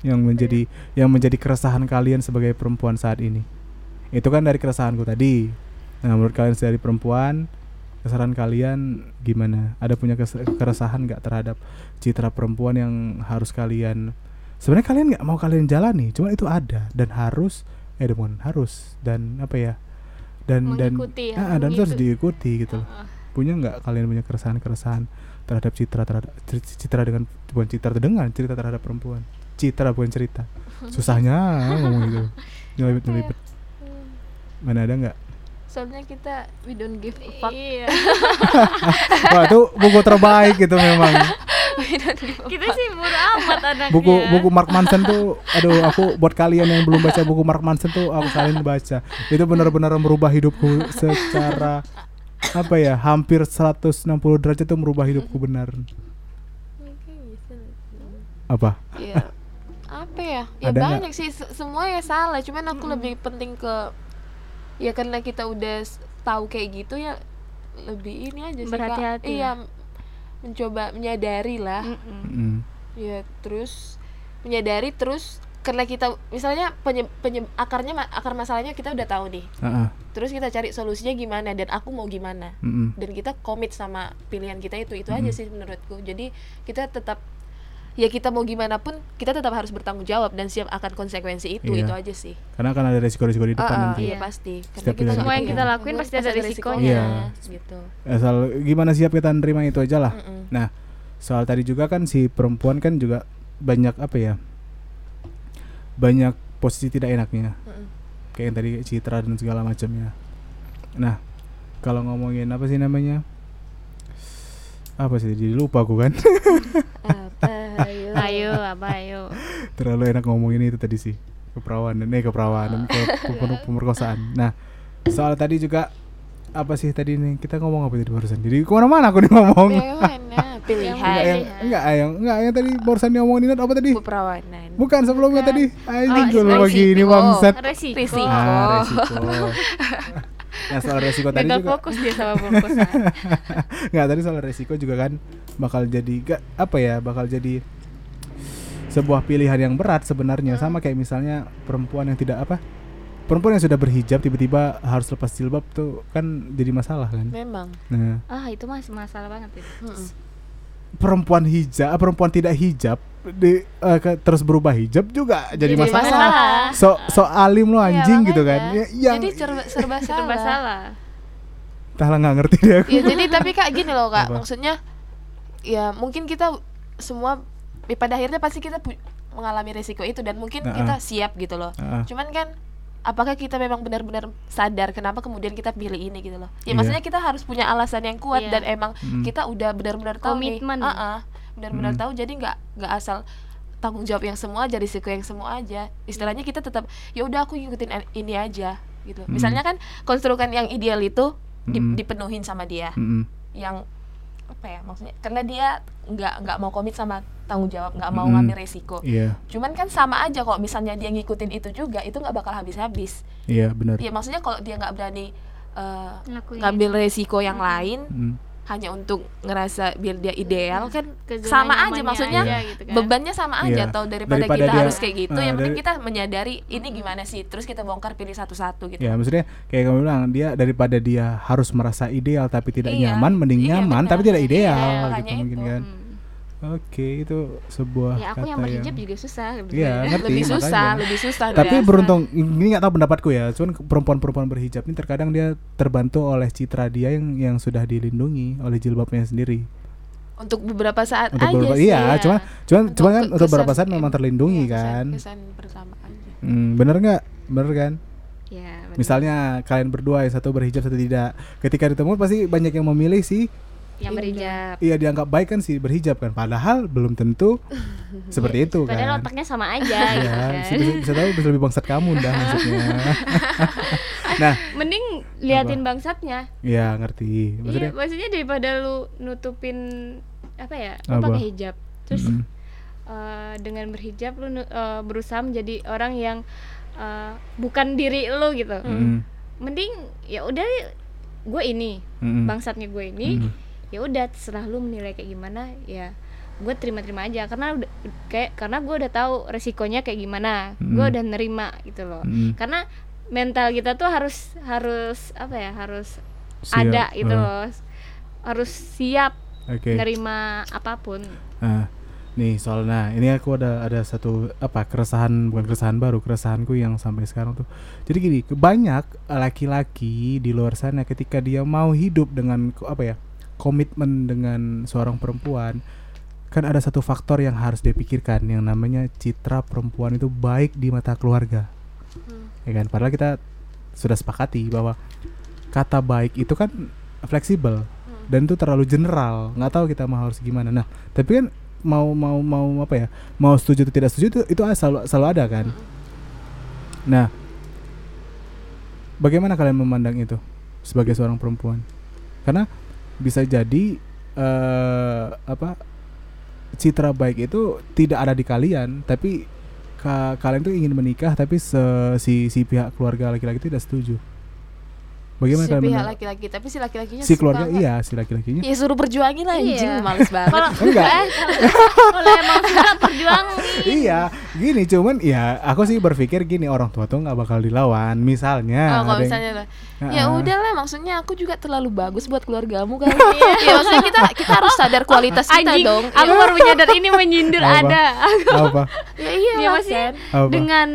yang menjadi yang menjadi keresahan kalian sebagai perempuan saat ini. Itu kan dari keresahanku tadi. Nah menurut kalian dari perempuan keresahan kalian gimana? Ada punya keresahan nggak terhadap citra perempuan yang harus kalian sebenarnya kalian nggak mau kalian jalani cuma itu ada dan harus eh bukan harus dan apa ya dan Mengikuti, dan harus ah, dan itu harus diikuti gitu loh. Heeh. punya nggak kalian punya keresahan keresahan terhadap citra terhadap citra, citra dengan bukan citra dengan cerita terhadap perempuan? Citra bukan cerita. Susahnya ngomong gitu. Nyelipet nyelipet mana ada nggak? Soalnya kita we don't give a fuck. Iya. wah itu buku terbaik gitu memang Kita sih murah amat anaknya. buku buku Mark Manson tuh aduh aku buat kalian yang belum baca buku Mark Manson tuh aku kalian baca itu benar-benar merubah hidupku secara apa ya hampir 160 derajat tuh merubah hidupku benar apa Iya. apa ya ya Ada banyak sih se- semua ya salah cuman aku lebih penting ke ya karena kita udah tahu kayak gitu ya lebih ini aja sih. Berhati-hati iya ya? m- mencoba menyadari lah Mm-mm. Mm. ya terus menyadari terus karena kita misalnya penye- penye- akarnya akar masalahnya kita udah tahu nih Ah, ah. terus kita cari solusinya gimana dan aku mau gimana Mm-mm. dan kita komit sama pilihan kita itu itu aja sih menurutku jadi kita tetap ya kita mau gimana pun kita tetap harus bertanggung jawab dan siap akan konsekuensi itu Iya. itu aja sih karena kan ada resiko-resiko di depan Ah, ah, nanti iya Iya. pasti karena Setiap kita Semua yang kita. lakuin pasti ada risikonya. Iya. gitu asal gimana siap kita nerima itu aja lah Mm-mm. Nah, soal tadi juga kan si perempuan kan juga banyak apa ya? Banyak posisi tidak enaknya. Mm-mm. Kayak yang tadi citra dan segala macamnya. Nah, kalau ngomongin apa sih namanya? Apa sih? Jadi lupa aku kan. apa ayo Ayo, apa ayo. Terlalu enak ngomongin itu tadi sih. Keperawanan, eh keperawanan, ke pemer- pemerkosaan. Nah, soal tadi juga apa sih tadi nih kita ngomong apa tadi barusan jadi ke mana-mana aku nih ngomong Bagaimana enggak pilihan yang enggak yang enggak yang tadi barusan diomongin apa tadi keperawanan Bukan sebelumnya tadi Anjing Oh, gue resiko. gini bangsat Resiko. Risiko. Ah resiko Nah soal resiko tadi Gagal juga fokus dia sama. Nggak tadi soal resiko juga kan Bakal jadi gak, Apa ya Bakal jadi Sebuah pilihan yang berat sebenarnya Sama kayak misalnya Perempuan yang tidak apa Perempuan yang sudah berhijab Tiba-tiba harus lepas jilbab tuh Kan jadi masalah kan memang Nah ah, itu masih masalah banget itu. Mm-mm. Perempuan hijab Perempuan tidak hijab di, eh, ke- Terus berubah hijab juga Jadi, Jadi masalah masalah. So, so alim lo Iya, anjing gitu kan ya, yang, jadi serba, serba Serba salah salah. Entahlah nggak ngerti deh aku ya jadi tapi kak gini loh kak Apa? maksudnya ya mungkin kita semua ya, pada akhirnya pasti kita pu- mengalami resiko itu dan mungkin Nah, kita ah. siap gitu loh Ah, cuman kan apakah kita memang benar-benar sadar kenapa kemudian kita pilih ini gitu loh ya Iya. maksudnya kita harus punya alasan yang kuat Iya. dan emang Mm. kita udah benar-benar tahu Komitmen. Ah, ah. benar-benar Mm. tahu jadi nggak nggak asal tanggung jawab yang semua aja risiko yang semua aja istilahnya kita tetap ya udah aku ngikutin an- ini aja gitu Mm. misalnya kan konstrukan yang ideal itu di- Mm. dipenuhin sama dia mm-mm. yang apa ya maksudnya karena dia nggak nggak mau komit sama tanggung jawab nggak mau Mm-mm. ngambil resiko Iya, cuman kan sama aja kok misalnya dia ngikutin itu juga itu nggak bakal habis-habis iya benar. ya maksudnya kalau dia nggak berani eh, Ngelakuin ngambil resiko yang lain Mm. Hanya untuk ngerasa biar dia ideal kan ke zona sama aja maksudnya aja gitu kan. bebannya sama aja Iya. atau daripada, Daripada kita dia- harus kayak gitu ah, yang penting kita menyadari ini gimana sih terus kita bongkar pilih satu-satu gitu Ya maksudnya kayak kamu bilang dia daripada dia harus merasa ideal tapi tidak Iya. nyaman, mending Iya, nyaman benar. tapi tidak Iya, ideal makanya gitu mungkin itu. kan. Hmm. Oke itu sebuah ya aku kata yang berhijab juga susah Iya, ya. ngerti, lebih susah makanya. lebih susah Tapi dari- beruntung ini nggak tahu pendapatku ya. Cuman perempuan-perempuan berhijab ini terkadang dia terbantu oleh citra dia yang yang sudah dilindungi oleh jilbabnya sendiri. untuk beberapa saat Untuk aja beberapa sih iya, ya. cuman cuman Untuk cuman kan untuk beberapa saat memang iya, terlindungi iya, kan. kesan, kesan pertama aja Hmm, bener nggak? Bener kan? Ya. Misalnya kalian berdua yang satu berhijab satu tidak. Ketika ditemu pasti banyak yang memilih sih yang Iya, berhijab Iya dianggap baik kan sih berhijab kan. Padahal belum tentu seperti itu padahal kan. otaknya sama aja gitu Ya, kan. bisa, bisa, bisa tahu bisa lebih bangsat kamu dah maksudnya. nah, mending liatin bangsatnya ya ngerti. Maksudnya iya maksudnya daripada lu nutupin apa ya lu Apa? pakai hijab terus Mm-mm. eh, dengan berhijab lu eh, berusaha menjadi orang yang eh, bukan diri lu gitu Mm-mm. mending ya udah gue ini Mm-mm. bangsatnya gue ini Mm. Ya udah terserah lu menilai kayak gimana ya gue terima-terima aja karena udah kayak karena gue udah tahu resikonya kayak gimana gue Mm. udah nerima gitu loh Mm. karena mental kita tuh harus harus apa ya harus Siap. ada gitu Ah, loh harus siap Oke. nerima apa pun Nah, nih soal nah ini aku ada ada satu apa keresahan bukan keresahan baru keresahanku yang sampai sekarang tuh. Jadi gini, banyak laki-laki di luar sana ketika dia mau hidup dengan apa ya komitmen dengan seorang perempuan kan ada satu faktor yang harus dipikirkan yang namanya citra perempuan itu baik di mata keluarga. Ya kan? Padahal kita sudah sepakati bahwa kata baik itu kan fleksibel dan itu terlalu general nggak tahu kita mau harus gimana. Nah tapi kan mau mau mau apa ya? Mau setuju atau tidak setuju itu itu selalu selalu ada kan? Nah bagaimana kalian memandang itu sebagai seorang perempuan? Karena bisa jadi eh apa citra baik itu tidak ada di kalian tapi ka- kalian tuh ingin menikah tapi se- si si pihak keluarga laki-laki tidak setuju bagaimana si kalian pihak laki-laki tapi si laki-lakinya si suka keluarga nggak? iya si laki-lakinya. Ya suruh perjuangin lah anjing Iya. males banget. Kalau Enggak. eh, kalau emang suka perjuang iya gini cuman ya aku sih berpikir gini orang tua tuh nggak bakal dilawan. Misalnya oh kalau yang- misalnya lah. Ah, ya ah. udahlah maksudnya aku juga terlalu bagus buat keluargamu kan ya. Maksudnya kita kita harus sadar kualitas kita anjing dong. aku Ya. baru menyadar ini menyindir Apa? ada apa? Ya iya ya lah, maksudnya apa? dengan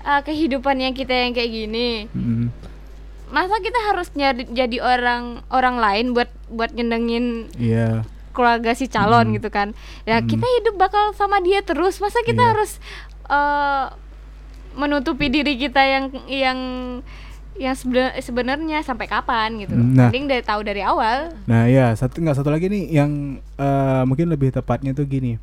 uh, kehidupan yang kita yang kayak gini Mm, masa kita harus nyari jadi orang orang lain buat buat nyenengin iya keluarga si calon Hmm. gitu kan ya Hmm. kita hidup bakal sama dia terus masa kita Iya. harus uh, menutupi diri kita yang yang yang sebena- sebenarnya sampai kapan gitu Hmm, nah. mending dari tahu dari awal nah ya satu nggak satu lagi nih yang eh, mungkin lebih tepatnya tuh gini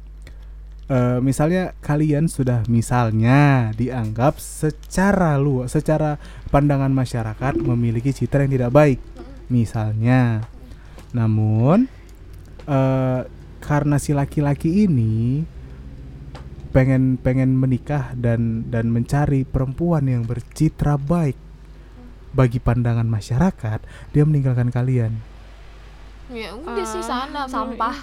Eh, misalnya kalian sudah misalnya dianggap secara lu secara pandangan masyarakat memiliki citra yang tidak baik misalnya. Namun eh karena si laki-laki ini pengen pengen menikah dan dan mencari perempuan yang bercitra baik bagi pandangan masyarakat dia meninggalkan kalian. Ya udah sih Ah, sana sampah.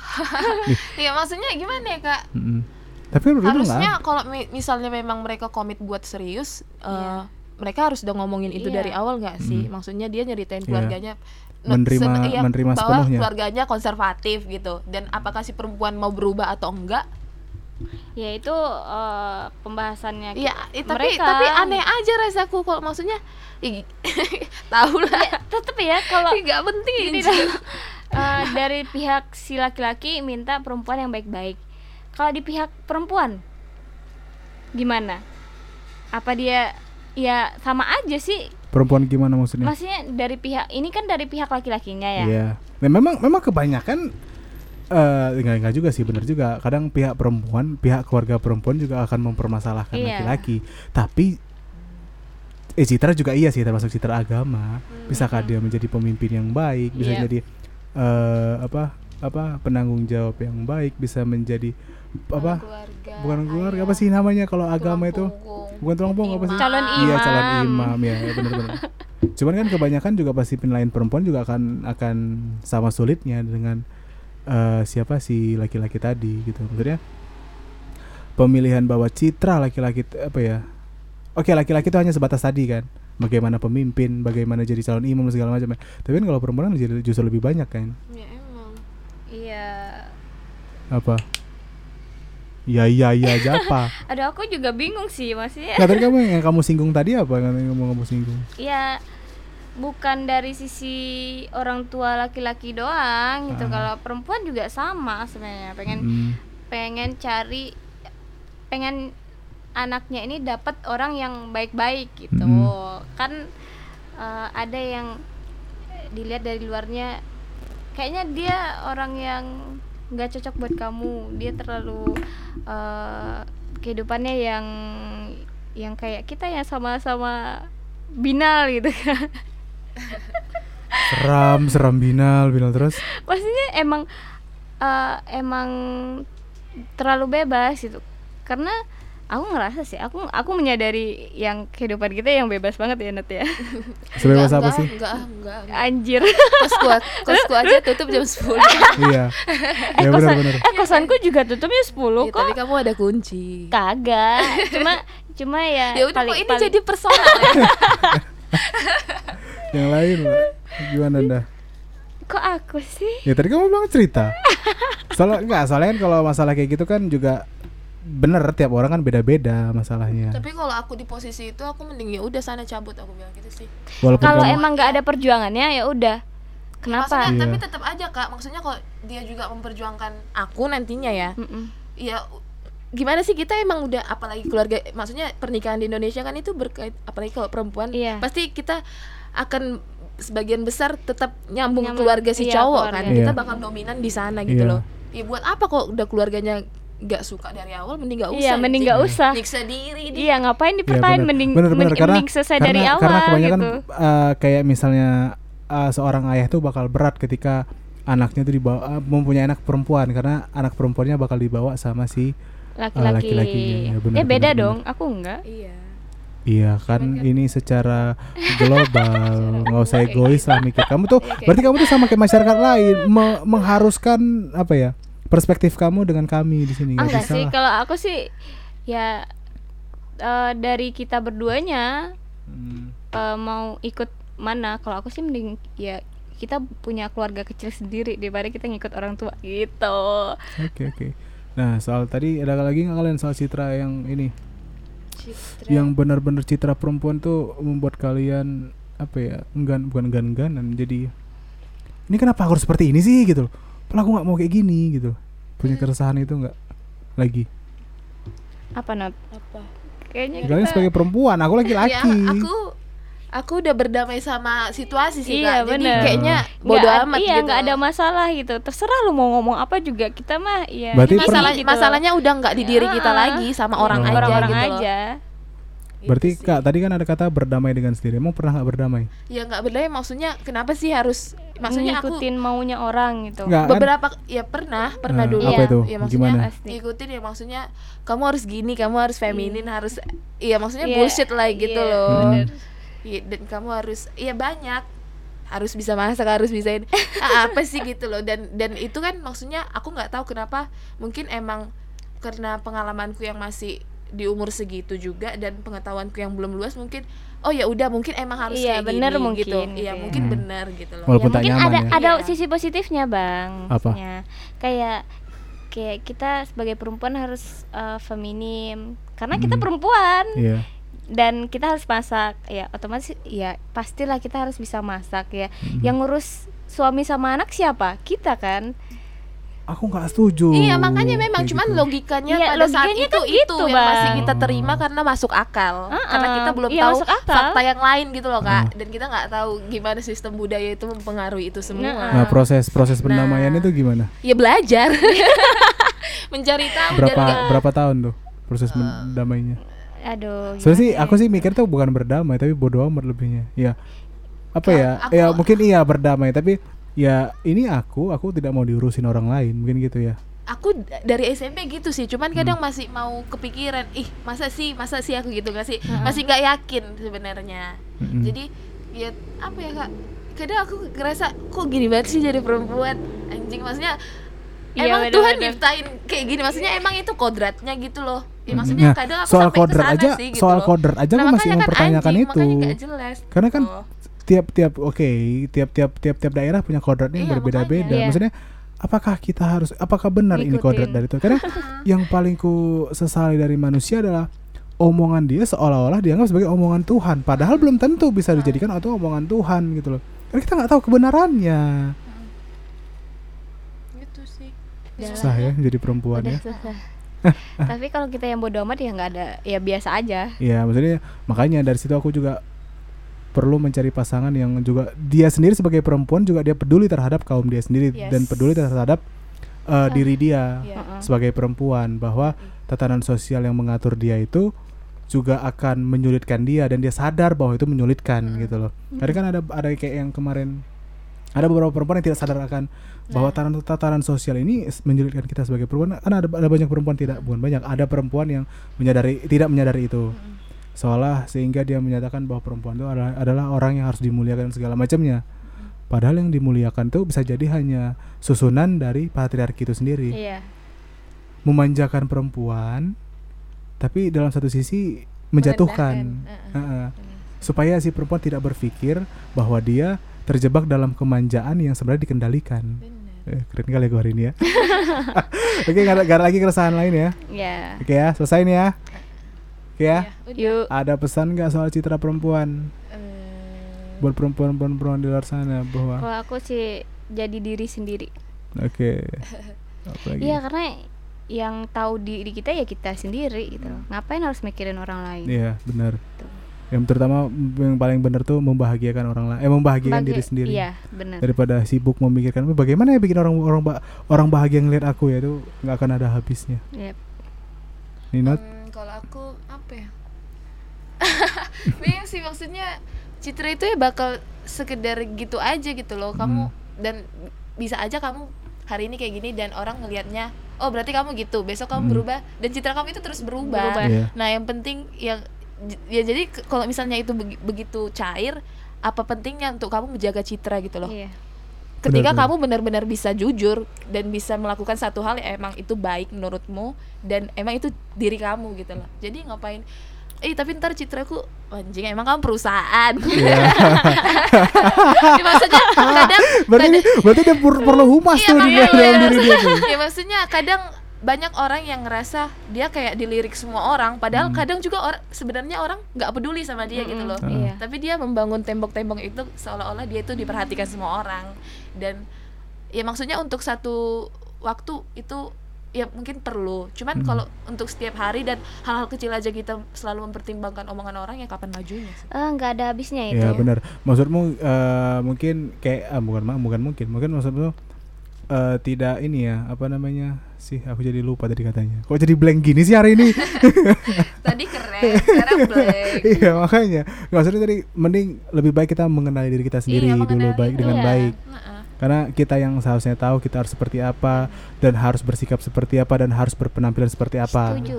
Ya maksudnya gimana ya kak? Mm-mm. Tapi menurut lu nggak harusnya kalau mi- misalnya memang mereka komit buat serius eh, Iya. mereka harus udah ngomongin itu Iya. dari awal nggak sih Mm. maksudnya dia nyeritain Iya. keluarganya no- Menerima- sen- iya, menerima bahwa sepenuhnya. keluarganya konservatif gitu dan apakah si perempuan mau berubah atau enggak ya itu uh, pembahasannya Iya, ki- eh, tapi mereka. tapi aneh aja rasaku kalau maksudnya tahu lah tetep ya kalau nggak penting Gini dah. Eh, dari pihak si laki-laki minta perempuan yang baik-baik. Kalau di pihak perempuan gimana? Apa dia ya sama aja sih? perempuan gimana maksudnya Maksudnya dari pihak ini kan dari pihak laki-lakinya ya. Iya. Nah, memang memang kebanyakan eh enggak enggak juga sih benar juga. Kadang pihak perempuan, pihak keluarga perempuan juga akan mempermasalahkan Iya. laki-laki. Tapi eh citra juga iya sih termasuk citra agama. Bisakah dia menjadi pemimpin yang baik, bisa Iya. jadi eh apa? apa penanggung jawab yang baik bisa menjadi apa? Keluarga bukan keluarga apa sih namanya kalau agama itu? bukan tulang punggung apa sih? Calon iya calon imam. imam ya, ya benar-benar cuman kan kebanyakan juga pasti penilaian perempuan juga akan akan sama sulitnya dengan eh, siapa si laki-laki tadi gitu. Maksudnya pemilihan bahwa citra laki-laki apa ya oke laki-laki itu hanya sebatas tadi kan. Bagaimana pemimpin bagaimana jadi calon imam segala macam ya. tapi kan kalau perempuan kan jadi justru lebih banyak kan. Ya emang. Iya. apa iya iya iya aja apa Aduh aku juga bingung sih maksudnya. Nggak, tadi kamu yang kamu singgung tadi apa yang mau kamu singgung ya bukan dari sisi orang tua laki-laki doang gitu Ah. kalau perempuan juga sama sebenarnya pengen Hmm. pengen cari pengen anaknya ini dapat orang yang baik-baik gitu Mm. kan eh, ada yang dilihat dari luarnya kayaknya dia orang yang nggak cocok buat kamu. Dia terlalu eh, kehidupannya yang yang kayak kita yang sama-sama binal gitu kan. Seram seram binal binal terus. Maksudnya emang eh, emang terlalu bebas gitu. Karena aku ngerasa sih aku aku menyadari yang kehidupan kita yang bebas banget ya Nat ya. Sebebas apa enggak, sih? enggak enggak, enggak. anjir. Kosku kosku aja tutup jam 10 iya. Ya kosan, benar benar eh kosanku juga tutupnya 10 Ya, kok. tapi kamu ada kunci. Kagak. Cuma cuma ya ya udah paling- kok ini paling- jadi personal ya? Yang lain gimana anda kok aku sih? Ya tadi kamu bilang cerita. Soalnya enggak soalnya kan kalau masalah kayak gitu kan juga bener tiap orang kan beda-beda masalahnya tapi kalau aku di posisi itu aku mending ya udah sana cabut aku bilang gitu sih walaupun kalau kamu emang nggak ada perjuangannya ya udah kenapa Maksudnya, Iya. tapi tetap aja kak maksudnya kalau dia juga memperjuangkan aku nantinya ya Mm-mm. ya gimana sih kita emang udah apalagi keluarga maksudnya pernikahan di Indonesia kan itu berkait apalagi kalau perempuan Iya. pasti kita akan sebagian besar tetap nyambung Nyambung, keluarga si iya, cowok kan keluarga. kita Iya. bakal dominan di sana gitu Iya. loh ya buat apa kok udah keluarganya nggak suka dari awal mending nggak usah iya mending anjing. nggak usah. Nyiksa diri dia. Iya ngapain Iya, dipertahan bener. mending Bener, bener. mending, karena, mending selesai karena, dari awal karena kebanyakan gitu. eh, kayak misalnya eh, seorang ayah tuh bakal berat ketika anaknya tuh dibawa eh, mempunyai anak perempuan. Karena anak perempuannya bakal dibawa sama si laki-laki. laki-lakinya, ya, bener, eh beda bener, dong. Aku enggak. Iya. Iya kan ini secara global. Nggak usah egois lah mikir. Kamu tuh Iya, berarti kamu tuh sama kayak masyarakat lain me- mengharuskan apa ya perspektif kamu dengan kami di sini nggak enggak sih kalau aku sih ya eh, dari kita berduanya Hmm. eh, mau ikut mana kalau aku sih mending ya kita punya keluarga kecil sendiri daripada kita ngikut orang tua gitu Oke oke. Nah soal tadi ada lagi nggak kalian soal citra yang ini Citra. yang benar-benar citra perempuan tuh membuat kalian apa ya enggan bukan enggan-engganan jadi ini kenapa aku harus seperti ini sih gitu loh. Padahal aku nggak mau kayak gini gitu. Punya Hmm. keresahan itu nggak lagi. apa not apa kayaknya Kalian kita sebagai perempuan, aku ya laki-laki. aku aku udah berdamai sama situasi sih Iya, kak jadi bener. kayaknya Nggak bodo ad- amat iya gitu nggak ada masalah gitu terserah lu mau ngomong apa juga kita mah ya Berarti masalah gitu. masalahnya udah nggak di diri kita Ya, lagi sama orang Iya, aja orang-orang gitu loh. aja Berarti sih. kak tadi kan ada kata berdamai dengan sendiri. Emang pernah nggak berdamai? ya nggak berdamai maksudnya kenapa sih harus maksudnya aku ngikutin maunya orang gitu Nggak kan? beberapa ya pernah pernah Nah, dulu Apa Iya. itu? ya maksudnya Gimana? Ngikutin ya maksudnya kamu harus gini kamu harus feminin harus iya maksudnya Iya, bullshit lah gitu iya, loh bener. Iya, dan kamu harus iya banyak harus bisa masak harus bisa ini Ah, apa sih gitu loh dan dan itu kan maksudnya aku nggak tahu kenapa mungkin emang karena pengalamanku yang masih di umur segitu juga dan pengetahuanku yang belum luas mungkin oh ya udah mungkin emang harus Iya, kayak bener gini mungkin, gitu gitu iya ya. mungkin Hmm. benar gitu loh Walaupun ya, tak mungkin nyaman ada ya. ada Iya. sisi positifnya bang Apa? maksudnya. kayak kayak kita sebagai perempuan harus eh, feminim karena kita Hmm. perempuan Iya. dan kita harus masak ya otomatis ya pastilah kita harus bisa masak ya Mm. yang ngurus suami sama anak siapa kita kan Aku nggak setuju. Iya makanya memang kayak cuman gitu. logikanya Iya, pada saat logikanya itu kan itu gitu, yang masih kita terima karena masuk akal Uh-uh, karena kita belum iya, tahu fakta yang lain gitu loh kak Hmm. dan kita nggak tahu gimana sistem budaya itu mempengaruhi itu semua Nah, Nah proses proses Nah. pendamaian itu gimana? ya belajar mencari tahu dan Berapa berapa tahun tuh proses pendamainya? aduh Soalnya sih aku ya? sih mikir tuh bukan berdamai tapi bodoh amat lebihnya. Ya apa ya? aku- Ya mungkin iya berdamai tapi ya ini aku aku tidak mau diurusin orang lain mungkin gitu ya aku dari SMP gitu sih cuman Hmm. kadang masih mau kepikiran ih masa sih masa sih aku gitu gak sih Mm-mm. masih nggak yakin sebenarnya Mm-mm. jadi ya apa ya kak kadang aku ngerasa kok gini banget sih jadi perempuan anjing maksudnya Iya, emang bener-bener. Tuhan nyiptain kayak gini maksudnya emang itu kodratnya gitu loh ya, Mm-mm. maksudnya Nah, kadang aku soal sampai kodrat aja sih, gitu soal loh. kodrat aja Nah, aku masih kan mempertanyakan anjing, itu makanya nggak jelas Karena kan gitu. Tiap-tiap oke tiap-tiap tiap-tiap daerah punya kodratnya yang Iya, berbeda-beda. Iya. maksudnya apakah kita harus apakah benar ini Ngikutin. kodrat dari itu karena yang paling ku sesali dari manusia adalah omongan dia seolah-olah dianggap sebagai omongan Tuhan padahal belum tentu bisa dijadikan atau omongan Tuhan gitu loh karena kita nggak tahu kebenarannya gitu sih susah ya jadi perempuan Udah ya susah. Tapi kalau kita yang bodoh amat ya nggak ada, ya biasa aja. ya maksudnya makanya dari situ aku juga perlu mencari pasangan yang juga dia sendiri sebagai perempuan juga dia peduli terhadap kaum dia sendiri Yes. dan peduli terhadap uh, diri dia Iya. Heeh. sebagai perempuan bahwa tatanan sosial yang mengatur dia itu juga akan menyulitkan dia dan dia sadar bahwa itu menyulitkan gitu loh. Tadi kan ada ada kayak yang kemarin ada beberapa perempuan yang tidak sadar akan bahwa tatanan tatanan sosial ini menyulitkan kita sebagai perempuan. Kan ada ada banyak perempuan tidak bukan banyak, ada perempuan yang menyadari tidak menyadari itu. Seolah sehingga dia menyatakan bahwa perempuan itu adalah, adalah orang yang harus dimuliakan segala macamnya. Padahal yang dimuliakan itu bisa jadi hanya susunan dari patriarki itu sendiri Iya. memanjakan perempuan tapi dalam satu sisi menjatuhkan Merendahkan. Heeh. supaya si perempuan tidak berpikir bahwa dia terjebak dalam kemanjaan yang sebenarnya dikendalikan Bener. eh, keren kali gue hari ini ya oke ada, nggak ada lagi keresahan lain ya Iya. oke ya selesai nih ya ya Ya, udah. Yuk. ada pesan nggak soal citra perempuan Eh, buat perempuan-perempuan di luar sana bahwa Kalau aku sih jadi diri sendiri. oke apa lagi Iya karena yang tahu diri kita ya kita sendiri gitu. loh. Ngapain harus mikirin orang lain? Iya benar. Tuh. Yang terutama yang paling benar tuh membahagiakan orang lain, eh membahagiakan Bagi- diri sendiri. Iya benar. Daripada sibuk memikirkan "Eh, bagaimana ya bikin orang orang ba- orang bahagia ngeliat aku ya itu nggak akan ada habisnya. Yep. Ninot, Hmm, kalau aku? Bingung sih maksudnya Citra itu ya bakal sekedar gitu aja gitu loh. Kamu Hmm. dan bisa aja kamu hari ini kayak gini dan orang ngelihatnya oh berarti kamu gitu. Besok kamu Hmm. berubah dan citra kamu itu terus berubah. Berubah. Iya. Nah, yang penting yang ya jadi kalau misalnya itu begi- begitu cair apa pentingnya untuk kamu menjaga citra gitu loh. Iya. Ketika Benar-benar. kamu benar-benar bisa jujur dan bisa melakukan satu hal yang emang itu baik menurutmu dan emang itu diri kamu gitu loh. Jadi ngapain Eh tapi ntar citraku anjing emang kamu perusahaan. Iya. Ya, maksudnya kadang berarti ini, berarti dia per- perlu humas Iya, tuh di dalam iya, diri dia tuh. ya maksudnya kadang banyak orang yang ngerasa dia kayak dilirik semua orang padahal Hmm. kadang juga orang sebenarnya orang nggak peduli sama dia gitu loh Mm-mm, Iya. tapi dia membangun tembok-tembok itu seolah-olah dia itu diperhatikan semua orang dan ya maksudnya untuk satu waktu itu ya mungkin perlu cuman Hmm. kalau untuk setiap hari dan hal-hal kecil aja kita selalu mempertimbangkan omongan orang ya kapan majunya sih Eh, nggak ada habisnya itu. Ya benar. Maksudmu eh, mungkin kayak ah, bukan bukan mungkin, mungkin maksudmu eh, tidak ini ya apa namanya sih aku jadi lupa tadi katanya. Kok jadi blank gini sih hari ini? tadi keren sekarang blank iya makanya maksudnya tadi mending lebih baik kita mengenali diri kita sendiri Iya, dulu baik dengan Iya. baik Heeh. Karena kita yang seharusnya tahu kita harus seperti apa dan harus bersikap seperti apa dan harus berpenampilan seperti apa Setuju.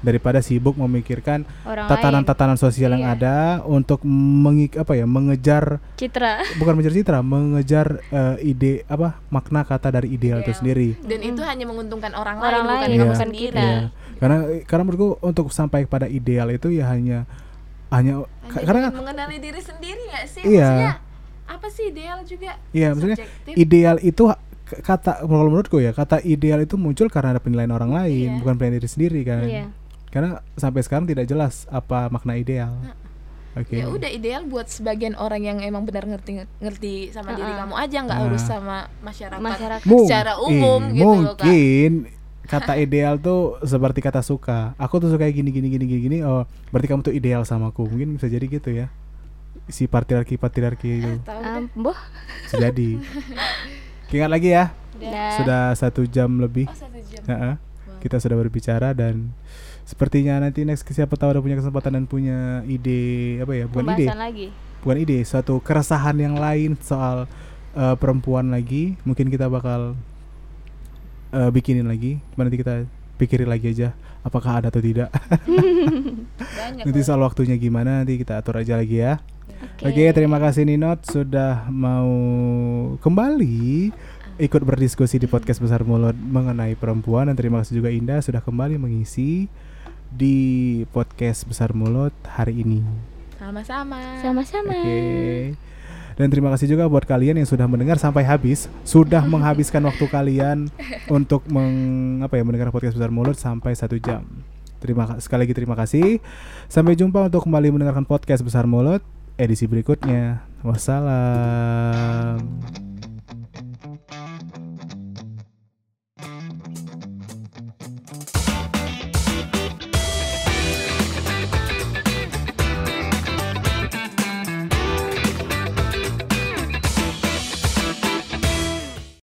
daripada sibuk memikirkan tatanan-tatanan sosial yang Iya. ada untuk mengik apa ya mengejar Citra. bukan mengejar citra mengejar eh, ide apa makna kata dari ideal itu Ideal. sendiri dan Mm-mm. itu hanya menguntungkan orang, Orang lain bukan lain, kamu bukan sendiri kita. Iya. karena karena menurutku untuk sampai pada ideal itu ya hanya hanya Hanya karena mengenali diri sendiri nggak sih Iya. maksudnya apa sih ideal juga Iya, maksudnya subjektif. ideal itu kata kalau menurutku ya kata ideal itu muncul karena ada penilaian orang lain Iya. bukan penilaian diri sendiri kan Iya. karena sampai sekarang tidak jelas apa makna ideal oke ya udah ideal buat sebagian orang yang emang benar ngerti ngerti sama diri Uh-uh. kamu aja nggak Nah. harus sama masyarakat, Masyarakat. Mung- secara umum eh, gitu loh, Kak. mungkin kata ideal tuh seperti kata suka aku tuh suka gini gini gini gini gini oh berarti kamu tuh ideal sama aku mungkin bisa jadi gitu ya si patriarki patriarki itu Tahu Um, deh. boh. bisa jadi ingat lagi ya Dah. sudah satu jam lebih oh satu jam Heeh. kita sudah berbicara dan sepertinya nanti next siapa tahu ada punya kesempatan dan punya ide apa ya bukan ide lagi. bukan ide suatu keresahan yang lain soal eh, perempuan lagi, mungkin kita bakal eh, bikinin lagi. Nanti kita pikirin lagi aja apakah ada atau tidak. Banyak. nanti soal waktunya gimana nanti kita atur aja lagi ya. Oke, terima kasih Ninot sudah mau kembali ikut berdiskusi di podcast Besar Mulut mengenai perempuan dan terima kasih juga Indah sudah kembali mengisi di podcast Besar Mulut hari ini. Sama-sama. Sama-sama. Oke. Dan terima kasih juga buat kalian yang sudah mendengar sampai habis, sudah menghabiskan waktu kalian untuk meng, apa ya mendengar podcast Besar Mulut sampai satu jam. Terima ka- sekali lagi terima kasih. Sampai jumpa untuk kembali mendengarkan podcast Besar Mulut edisi berikutnya. Wassalam.